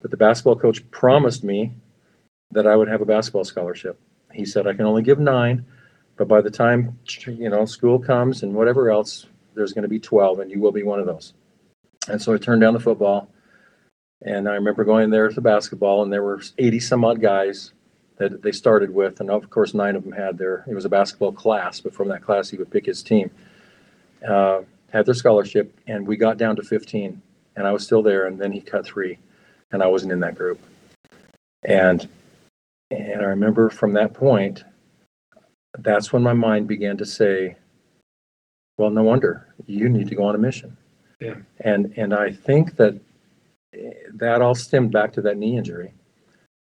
but the basketball coach promised me that I would have a basketball scholarship. He said I can only give nine, but by the time you know school comes and whatever else, there's going to be twelve, and you will be one of those. And so I turned down the football, and I remember going there to basketball, and there were eighty some odd guys that they started with, and of course nine of them had their. It was a basketball class, but from that class he would pick his team. Uh, had their scholarship, and we got down to fifteen, and I was still there, and then he cut three, and I wasn't in that group. And and I remember from that point, that's when my mind began to say, well, no wonder you need to go on a mission. Yeah. And and I think that that all stemmed back to that knee injury,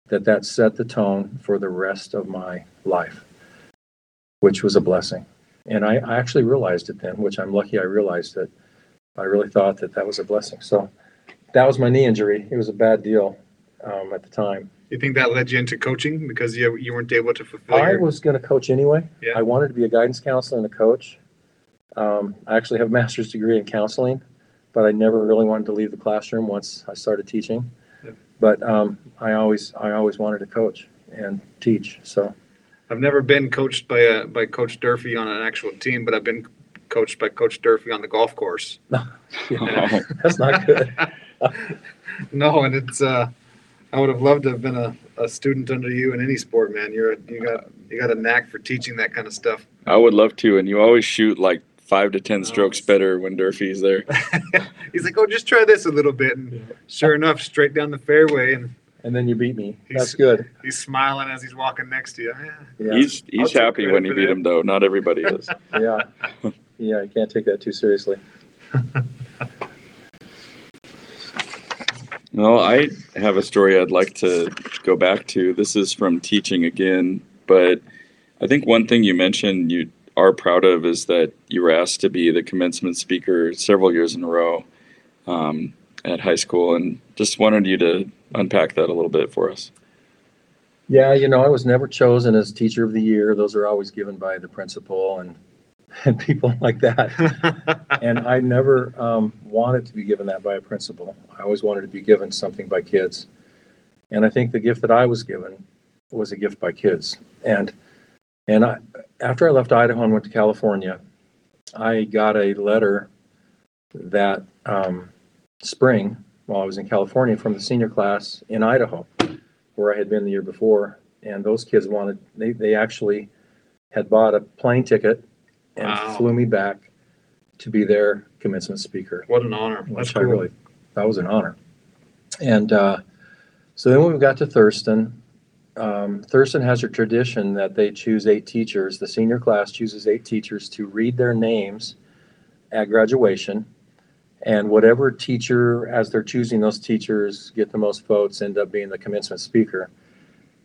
that that set the tone for the rest of my life, which was a blessing. And I, I actually realized it then, which I'm lucky I realized it. I really thought that that was a blessing. So that was my knee injury. It was a bad deal um, at the time. You think that led you into coaching because you, you weren't able to fulfill I your, was going to coach anyway. Yeah. I wanted to be a guidance counselor and a coach. Um, I actually have a master's degree in counseling, but I never really wanted to leave the classroom once I started teaching. Yeah. But um, I always, I always wanted to coach and teach. So I've never been coached by a, by Coach Durfee on an actual team, but I've been coached by Coach Durfee on the golf course. [LAUGHS] yeah, that's not good. [LAUGHS] No, and it's, uh, I would have loved to have been a, a student under you in any sport, man. You're, you got, you got a knack for teaching that kind of stuff. I would love to, and you always shoot like five to ten oh, strokes better when Durfee's there. [LAUGHS] He's like, "Oh, just try this a little bit," and sure enough, straight down the fairway, and And then you beat me. He's- That's good. he's smiling as he's walking next to you. Yeah. Yeah. He's I'll he's happy when you beat that. him though. Not everybody is. [LAUGHS] yeah. Yeah, you can't take that too seriously. [LAUGHS] Well, I have a story I'd like to go back to. This is from teaching again, but I think one thing you mentioned you are proud of is that you were asked to be the commencement speaker several years in a row um, at high school, and just wanted you to unpack that a little bit for us. Yeah, you know, I was never chosen as teacher of the year. Those are always given by the principal and [LAUGHS] and people like that. [LAUGHS] And I never um, wanted to be given that by a principal. I always wanted to be given something by kids. And I think the gift that I was given was a gift by kids. And and I, after I left Idaho and went to California, I got a letter that um, spring while I was in California from the senior class in Idaho, where I had been the year before. And those kids wanted they they actually had bought a plane ticket and Wow. flew me back to be their commencement speaker what an honor. That's which I really that was an honor. And uh, so then when we got to Thurston, um, Thurston has a tradition that they choose eight teachers. The senior class chooses eight teachers to read their names at graduation. And whatever teacher, as they're choosing those teachers, get the most votes, end up being the commencement speaker.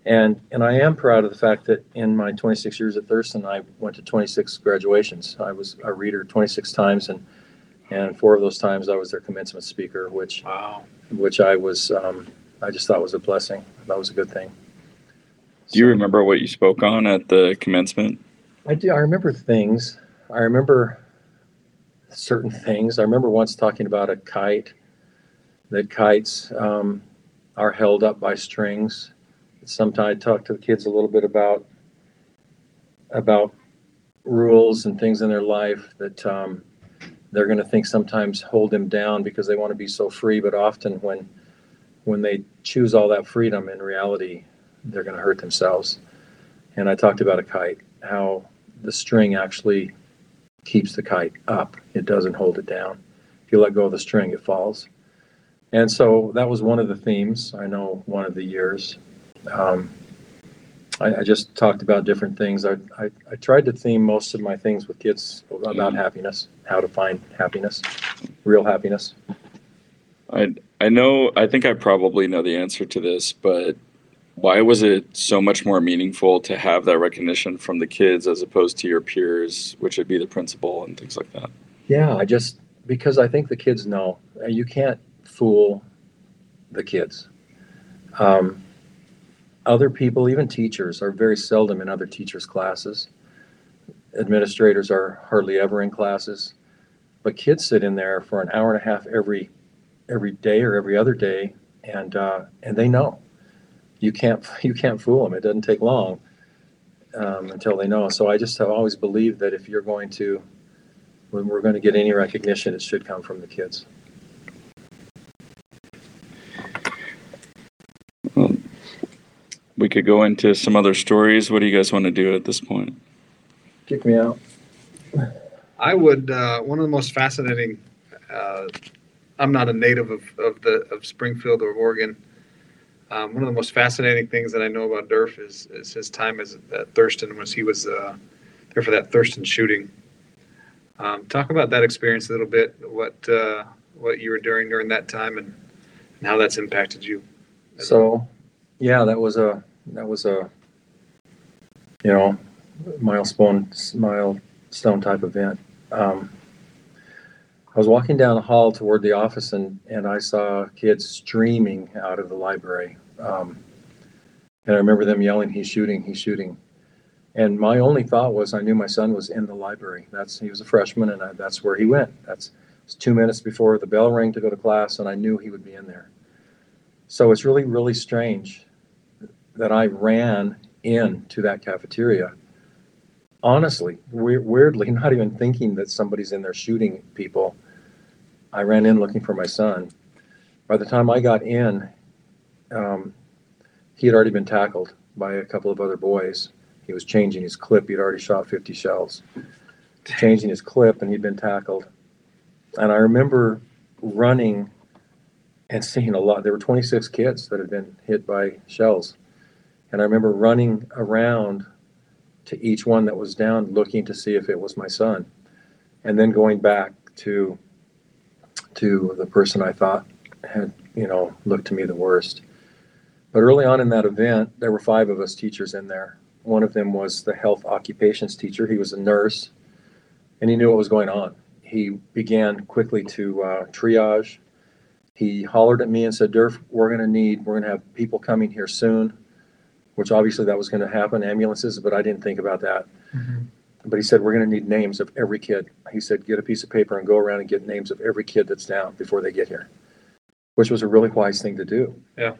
And and I am proud of the fact that in my 26 years at Thurston, I went to 26 graduations. I was a reader 26 times, and and four of those times I was their commencement speaker, which Wow. which I was um, I just thought was a blessing. That was a good thing. Do you remember what you spoke on at the commencement? I do. I remember things. I remember certain things. I remember once talking about a kite. That kites um, are held up by strings. Sometimes I talk to the kids a little bit about about rules and things in their life that um, they're going to think sometimes hold them down because they want to be so free. But often when when they choose all that freedom, in reality, they're going to hurt themselves. And I talked about a kite, how the string actually keeps the kite up. It doesn't hold it down. If you let go of the string, it falls. And so that was one of the themes. I know one of the years. Um, I, I just talked about different things. I, I, I tried to theme most of my things with kids about happiness, how to find happiness, real happiness. I I know I think I probably know the answer to this, but why was it so much more meaningful to have that recognition from the kids as opposed to your peers, which would be the principal and things like that? Yeah, I just because I think the kids know Uh, you can't fool the kids. Um, other people, even teachers, are very seldom in other teachers' classes. Administrators are hardly ever in classes, but kids sit in there for an hour and a half every every day or every other day, and uh, and they know. You can't you can't fool them. It doesn't take long um, until they know. So I just have always believed that if you're going to when we're going to get any recognition, it should come from the kids. We could go into some other stories. What do you guys want to do at this point? Kick me out. I would. Uh, one of the most fascinating. Uh, I'm not a native of, of the of Springfield or Oregon. Um, one of the most fascinating things that I know about Durf is, is his time as at Thurston was he was uh, there for that Thurston shooting. Um, talk about that experience a little bit. What uh, what you were doing during that time and, and how that's impacted you. So, yeah, that was a that was a you know milestone milestone type event. Um, I was walking down the hall toward the office and and I saw kids streaming out of the library. Um, and I remember them yelling, "He's shooting! He's shooting!" And my only thought was, I knew my son was in the library. That's he was a freshman, and I, that's where he went. That's two minutes before the bell rang to go to class, and I knew he would be in there. So it's really, really strange that I ran into that cafeteria. Honestly, we- weirdly, [LAUGHS] not even thinking that somebody's in there shooting people. I ran in looking for my son. By the time I got in, um, he had already been tackled by a couple of other boys. He was changing his clip. He'd already shot 50 shells. changing his clip and he'd been tackled. And I remember running and seeing a lot. There were 26 kids that had been hit by shells. And I remember running around to each one that was down looking to see if it was my son. And then going back to to the person I thought had, you know, looked to me the worst. But early on in that event, there were five of us teachers in there. One of them was the health occupations teacher. He was a nurse and he knew what was going on. He began quickly to uh, triage. He hollered at me and said, Durf, we're going to need, we're going to have people coming here soon, which obviously that was going to happen, ambulances, but I didn't think about that. But he said, we're going to need names of every kid. He said, get a piece of paper and go around and get names of every kid that's down before they get here, which was a really wise thing to do. Yeah.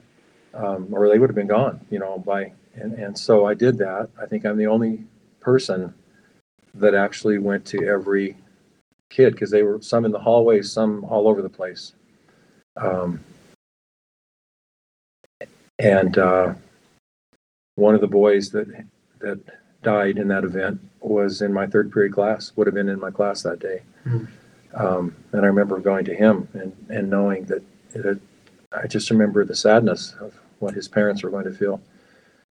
Um, or they would have been gone, you know, by, and, and so I did that. I think I'm the only person that actually went to every kid because they were some in the hallways, some all over the place. Um, and uh, one of the boys that that died in that event was in my third period class. Would have been in my class that day. Hmm. Um, and I remember going to him and and knowing that that I just remember the sadness of what his parents were going to feel.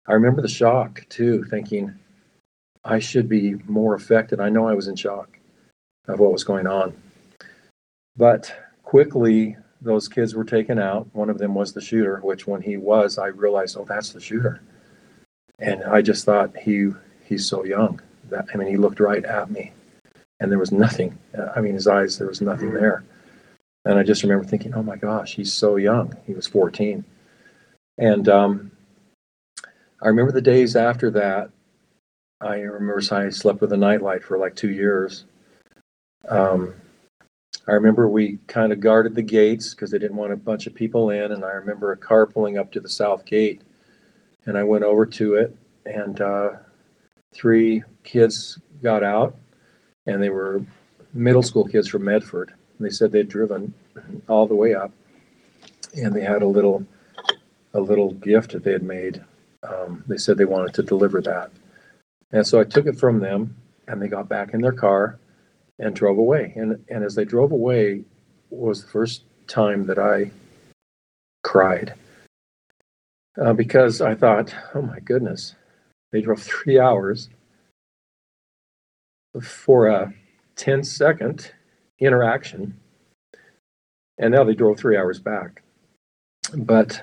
I remember the shock too, thinking I should be more affected. I know I was in shock of what was going on. But quickly, those kids were taken out. One of them was the shooter, which when he was, I realized, oh, that's the shooter. And I just thought he he's so young. That I mean, he looked right at me, and there was nothing. I mean, his eyes, there was nothing there. And I just remember thinking, oh my gosh, he's so young. He was 14. And um, I remember the days after that. I remember I slept with a nightlight for like two years. Um, I remember we kind of guarded the gates because they didn't want a bunch of people in. And I remember a car pulling up to the south gate. And I went over to it, and uh, three kids got out, and they were middle school kids from Medford. And they said they'd driven all the way up, and they had a little, a little gift that they had made. Um, they said they wanted to deliver that, and so I took it from them, and they got back in their car, and drove away. And and as they drove away, was the first time that I cried uh, because I thought, oh my goodness, they drove three hours for a 10 second interaction, and now they drove three hours back. But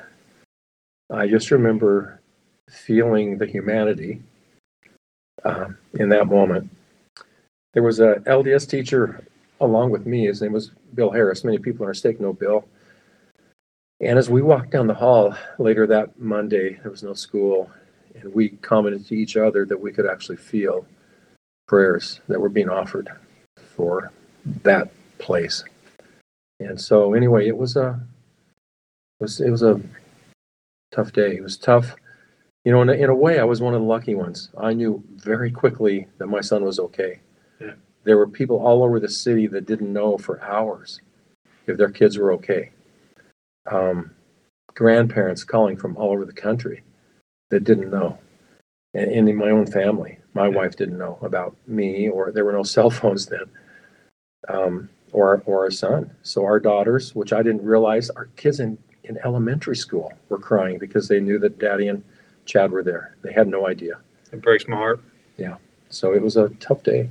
I just remember feeling the humanity um, in that moment. There was a LDS teacher along with me. His name was Bill Harris. Many people in our stake know Bill. And as we walked down the hall later that Monday, there was no school, and we commented to each other that we could actually feel prayers that were being offered for that place. And so, anyway, it was a it was it was a tough day. It was tough, you know. In a, in a way, I was one of the lucky ones. I knew very quickly that my son was okay. Yeah. There were people all over the city that didn't know for hours if their kids were okay um, grandparents calling from all over the country that didn't know. And, and in my own family, my Yeah. wife didn't know about me, or there were no [LAUGHS] cell phones then, um, or or our son. So our daughters, which I didn't realize, our kids in in elementary school were crying because they knew that Daddy and Chad were there. They had no idea. It breaks my heart. Yeah. So it was a tough day.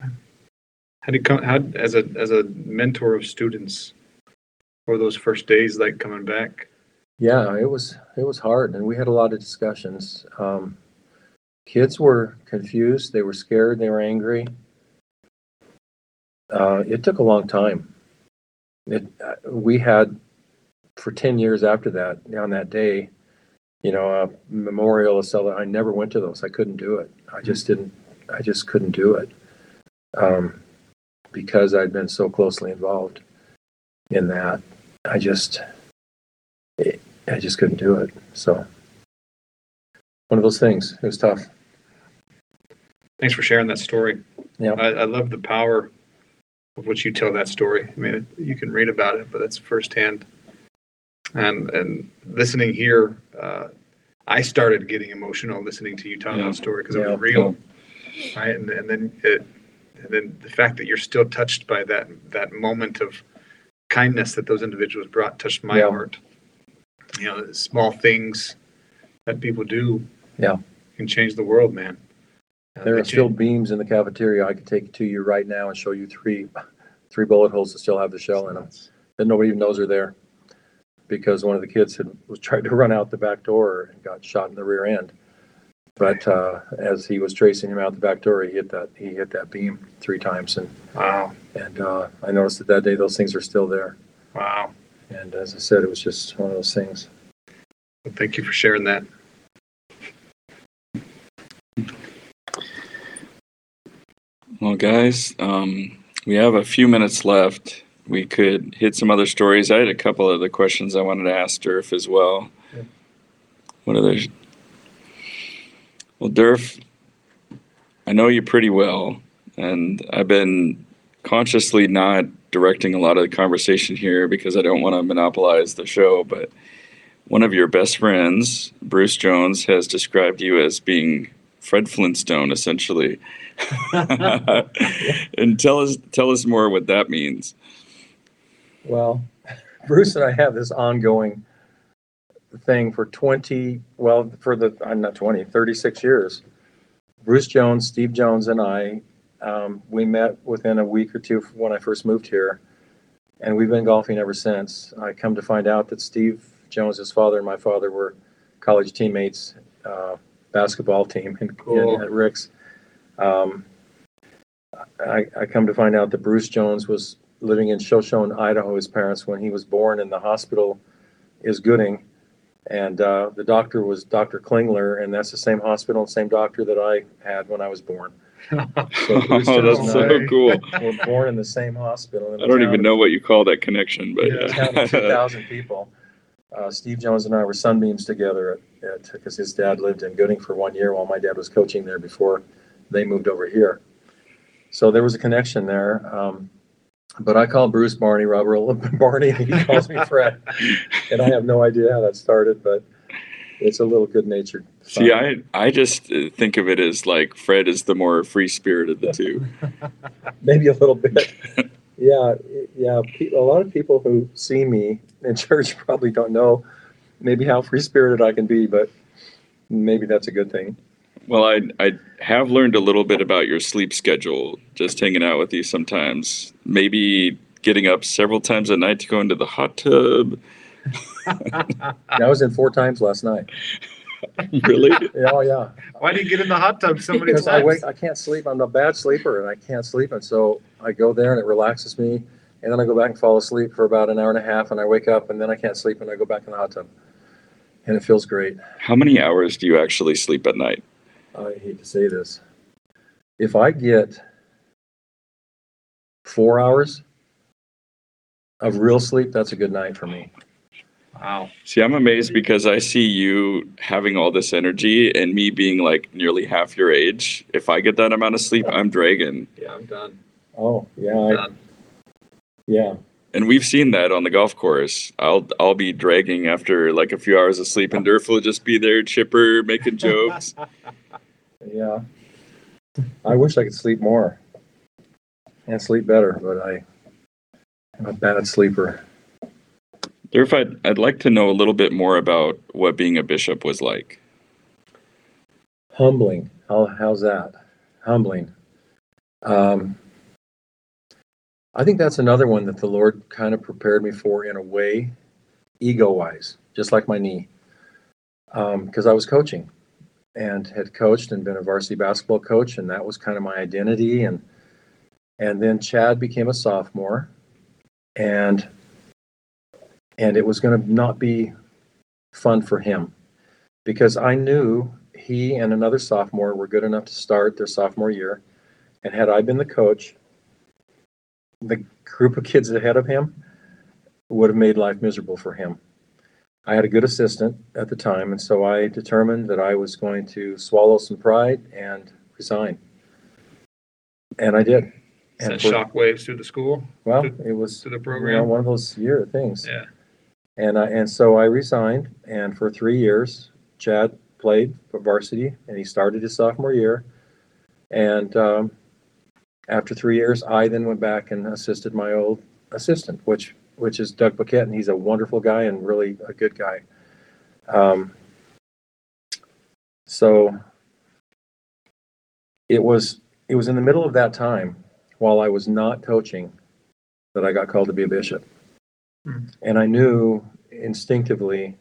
How do you come? How as a as a mentor of students, for those first days like coming back? Yeah, it was it was hard, and we had a lot of discussions. Um, kids were confused. They were scared. They were angry. Uh, it took a long time. It uh, we had for ten years after that. On that day, you know, a memorial, a cell. I never went to those. I couldn't do it. I just didn't. I just couldn't do it um, because I'd been so closely involved in that. I just. I just couldn't do it. So one of those things. It was tough. Thanks for sharing that story. Yeah. I, I love the power of what you tell that story. I mean, it, you can read about it, but it's firsthand. And and listening here, uh, I started getting emotional listening to you tell Yeah. that story because it was real, right? And, and then it and then the fact that you're still touched by that that moment of kindness that those individuals brought touched my Yeah. heart. You know, small things that people do. Yeah. Can change the world, man. Uh, There are still change- beams in the cafeteria. I could take to you right now and show you three, three bullet holes that still have the shell in them that nobody even knows are there. Because one of the kids had, was trying to [LAUGHS] run out the back door and got shot in the rear end. But, uh, as he was tracing him out the back door, he hit that, he hit that beam three times and, Wow. and, uh, I noticed that that day those things are still there. Wow. And as I said, it was just one of those things. Well, thank you for sharing that. Well, guys, um, we have a few minutes left. We could hit some other stories. I had a couple of the questions I wanted to ask Durf as well. Yeah. What are those? Well, Durf, I know you pretty well, and I've been consciously not directing a lot of the conversation here because I don't want to monopolize the show. But one of your best friends, Bruce Jones, has described you as being Fred Flintstone, essentially. [LAUGHS] and tell us tell us more what that means. Well, [LAUGHS] Bruce and I have this ongoing thing for 20, well, for the, I'm not 20, 36 years. Bruce Jones, Steve Jones, and I, um, we met within a week or two from when I first moved here, and we've been golfing ever since. I come to find out that Steve Jones's father and my father were college teammates, uh, basketball team in, Cool. in, at Ricks. Um, I, I come to find out that Bruce Jones was living in Shoshone, Idaho, his parents, when he was born, in the hospital is Gooding. And uh, the doctor was Dr. Klingler, and that's the same hospital and same doctor that I had when I was born. [LAUGHS] So Bruce Oh, Jones that's and so I cool. were born in the same hospital. in I don't town even of- know what you call that connection, but in a town of [LAUGHS] 2,000 people. Uh, Steve Jones and I were sunbeams together at, because his dad lived in Gooding for one year while my dad was coaching there before they moved over here. So there was a connection there. Um, but I call Bruce Barney, Robert Barney, [LAUGHS] and he calls me Fred. And I have no idea how that started, but it's a little good natured. See, I I just uh, think of it as like Fred is the more free spirit of the two. [LAUGHS] maybe a little bit. [LAUGHS] yeah, yeah. A lot of people who see me in church probably don't know maybe how free spirited I can be, but maybe that's a good thing. Well, I I have learned a little bit about your sleep schedule just hanging out with you sometimes. Maybe getting up several times a night to go into the hot tub. [LAUGHS] I was in four times last night. [LAUGHS] really? Yeah, oh yeah. Why do you get in the hot tub so many Because I times? wake, I can't sleep. I'm a bad sleeper, and I can't sleep, and so I go there, and it relaxes me, and then I go back and fall asleep for about an hour and a half, and I wake up, and then I can't sleep, and I go back in the hot tub, and it feels great. How many hours do you actually sleep at night? I hate to say this. If I get four hours of real sleep, that's a good night for me. Wow. See, I'm amazed because I see you having all this energy and me being like nearly half your age. If I get that amount of sleep, I'm dragging. Yeah, I'm done. Oh, yeah, I, Done. yeah. And we've seen that on the golf course. I'll I'll be dragging after like a few hours of sleep, and Durf will just be there, chipper, making jokes. [LAUGHS] Yeah. I wish I could sleep more and sleep better, but I, I'm a bad sleeper. Durf, I'd I'd like to know a little bit more about what being a bishop was like. Humbling. How, how's that? Humbling. Um, I think that's another one that the Lord kind of prepared me for in a way, ego wise, just like my knee. Because I was coaching and had coached and been a varsity basketball coach, and that was kind of my identity. And and then Chad became a sophomore, and and it was going to not be fun for him because I knew he and another sophomore were good enough to start their sophomore year. And had I been the coach, the group of kids ahead of him would have made life miserable for him. I had a good assistant at the time, and so I determined that I was going to swallow some pride and resign. And I did. Sent shockwaves through the school, Well, it was through the you know, program. one of those year things. Yeah. And I, and so I resigned, and for three years, Chad played for varsity, and he started his sophomore year. And um, after three years, I then went back and assisted my old assistant, which which is Doug Paquette, and he's a wonderful guy and really a good guy. Um, so it was it was in the middle of that time while I was not coaching that I got called to be a bishop, Hmm. and I knew instinctively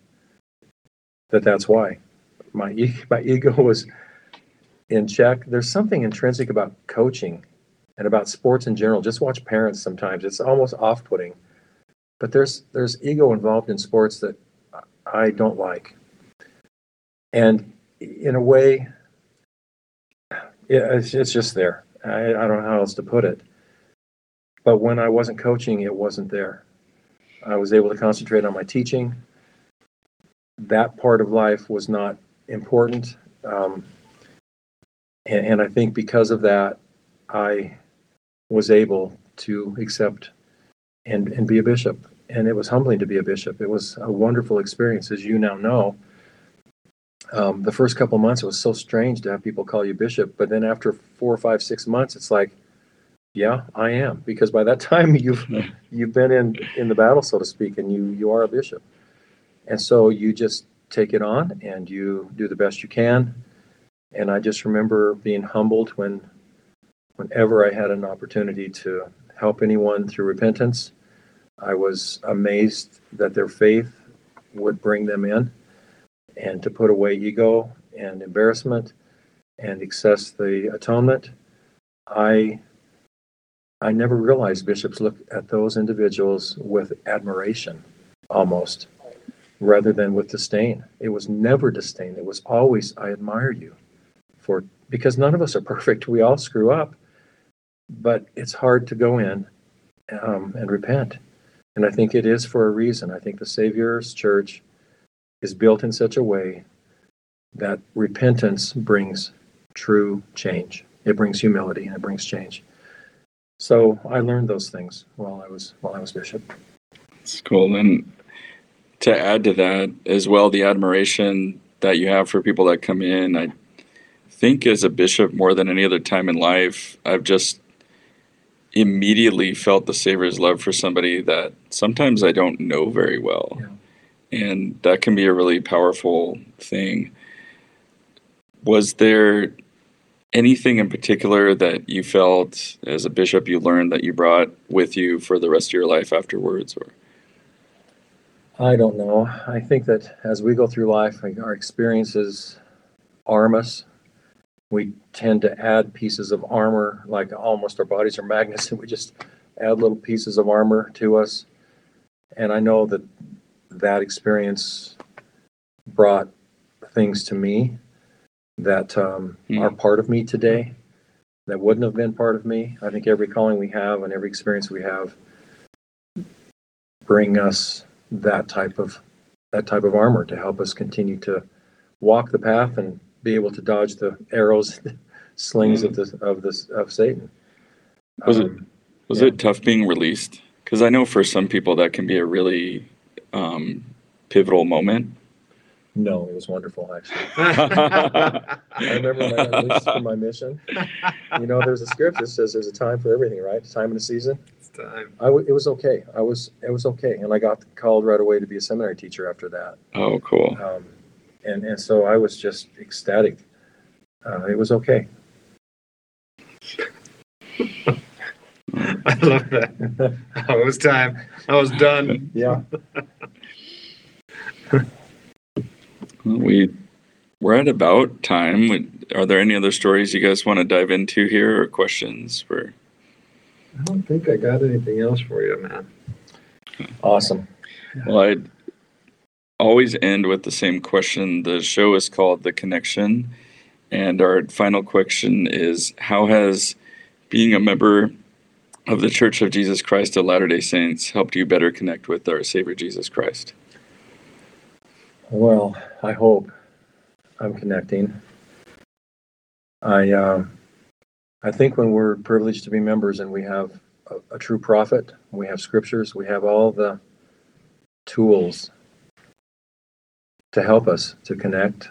that that's why my [LAUGHS] my ego was in check. There's something intrinsic about coaching and about sports in general. Just watch parents sometimes; it's almost off-putting. But there's there's ego involved in sports that I don't like, and in a way, it's, it's just there. I, I don't know how else to put it. But when I wasn't coaching, it wasn't there. I was able to concentrate on my teaching. That part of life was not important. Um, and, and I think because of that, I was able to accept and, and be a bishop. And it was humbling to be a bishop. It was a wonderful experience, as you now know. Um, the first couple months, it was so strange to have people call you bishop. But then after four or five, six months, it's like, yeah, I am, because by that time [LAUGHS] you've you've been in in the battle, so to speak, and you you are a bishop. And so you just take it on and you do the best you can. And I just remember being humbled when whenever I had an opportunity to help anyone through repentance, I was amazed that their faith would bring them in and to put away ego and embarrassment and access the atonement. I I never realized bishops look at those individuals with admiration almost rather than with disdain. It was never disdain. It was always I admire you for because none of us are perfect. We all screw up, but it's hard to go in um, and repent. And I think it is for a reason. I think the Savior's church is built in such a way that repentance brings true change. It brings humility and it brings change. So I learned those things while I was while I was bishop. It's cool. And to add to that as well, the admiration that you have for people that come in, I think as a bishop more than any other time in life, I've just immediately felt the Savior's love for somebody that sometimes I don't know very well. And that can be a really powerful thing. Was there anything in particular that you felt as a bishop you learned that you brought with you for the rest of your life afterwards or I don't know. I think that as we go through life, our experiences arm us. We tend to add pieces of armor, like almost our bodies are magnets, [LAUGHS] and we just add little pieces of armor to us. And I know that that experience brought things to me that um, Hmm. are part of me today that wouldn't have been part of me. I think every calling we have and every experience we have bring us that type of that type of armor to help us continue to walk the path and be able to dodge the arrows, [LAUGHS] slings of the of this of Satan. Was it- Um, Was Yeah. it tough being released? Because I know for some people that can be a really um, pivotal moment. No, it was wonderful actually. [LAUGHS] I remember when I released from my mission. You know, there's a script that says there's a time for everything, right? Time and a season. It's time. I w- it was okay. I was it was okay, and I got called right away to be a seminary teacher after that. Oh, cool. Um, and and so I was just ecstatic. Uh, it was okay. [LAUGHS] I love that. Oh, it was time. I was done. yeah. [LAUGHS] Well, we we're at about time. Would- Are there any other stories you guys want to dive into here or questions for? I don't think I got anything else for you, man. Awesome. Well, I always end with the same question. The show is called The Connection, and our final question is: How has being a member of the Church of Jesus Christ of Latter Day Saints helped you better connect with our Savior Jesus Christ? Well, I hope I'm connecting. I um, I think when we're privileged to be members and we have a, a true prophet, we have scriptures, we have all the tools to help us to connect.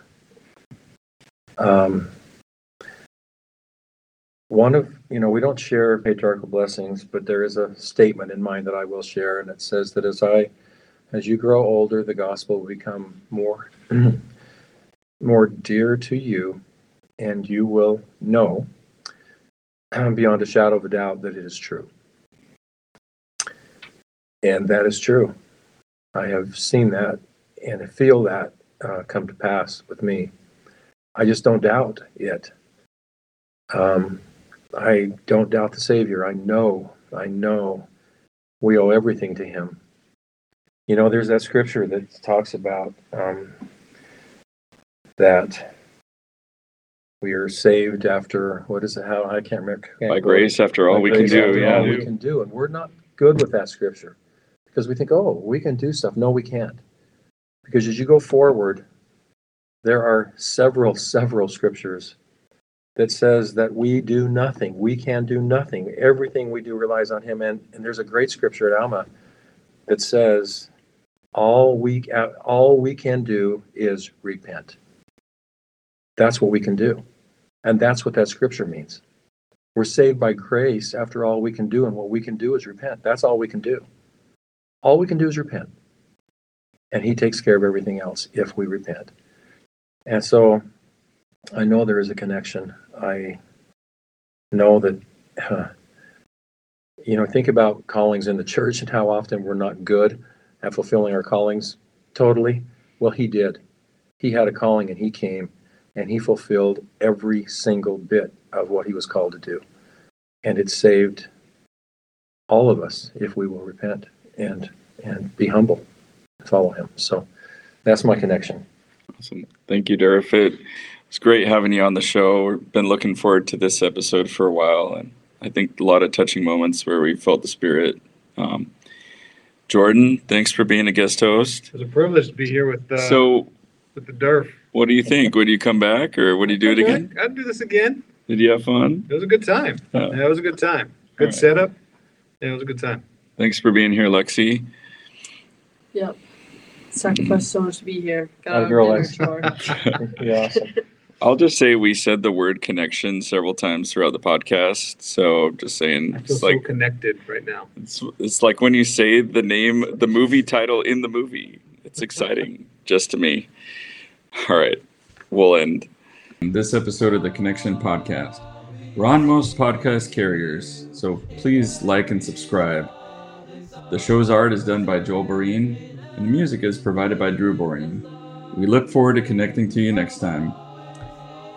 Um, one of, you know, we don't share patriarchal blessings, but there is a statement in mind that I will share, and it says that as I, as you grow older, the gospel will become more, more dear to you, and you will know [CLEARS THROAT] beyond a shadow of a doubt that it is true. And that is true. I have seen that and I feel that uh, come to pass with me. I just don't doubt it. Um, I don't doubt the Savior. I know, I know we owe everything to Him. You know, there's that scripture that talks about um, that we are saved after what is it? How I can't remember. can't By quote it. grace, after all By we can do. Yeah. all we can do, and we're not good with that scripture because we think, oh, we can do stuff. No, we can't. Because as you go forward, there are several, several scriptures that says that we do nothing. We can do nothing. Everything we do relies on Him. And, and there's a great scripture at Alma that says, all we all we can do is repent. That's what we can do, and that's what that scripture means. We're saved by grace after all we can do, and what we can do is repent. That's all we can do. All we can do is repent. And He takes care of everything else if we repent. And so I know there is a connection. I know that, you know, think about callings in the church and how often we're not good at fulfilling our callings totally. Well, He did. He had a calling and He came and He fulfilled every single bit of what He was called to do and it saved all of us if we will repent and and be humble follow him so that's my connection Awesome. Thank you, Durf. It was great having you on the show. We've been looking forward to this episode for a while, and I think a lot of touching moments where we felt the spirit. Um, Jordan, thanks for being a guest host. It's a privilege to be here with, uh, So, with the Durf. what do you think? Would you come back, or would you do it again? I'd do this again. Did you have fun? It was a good time. Yeah. Yeah, it was a good time. Good Alright. setup. Yeah, it was a good time. Thanks for being here, Lexi. Yep. Sacrificed so much to be here. Got Oh, out of girl, dinner I- chore. [LAUGHS] yeah awesome. I'll just say we said the word connection several times throughout the podcast. So I'm just saying, I feel it's so like connected right now. it's, it's like when you say the name, the movie title in the movie. It's exciting [LAUGHS] just to me. All right, we'll end this episode of the Connection Podcast. We're on most podcast carriers, so please like and subscribe. The show's art is done by Joel Boreen, and the music is provided by Drew Boreen. We look forward to connecting to you next time.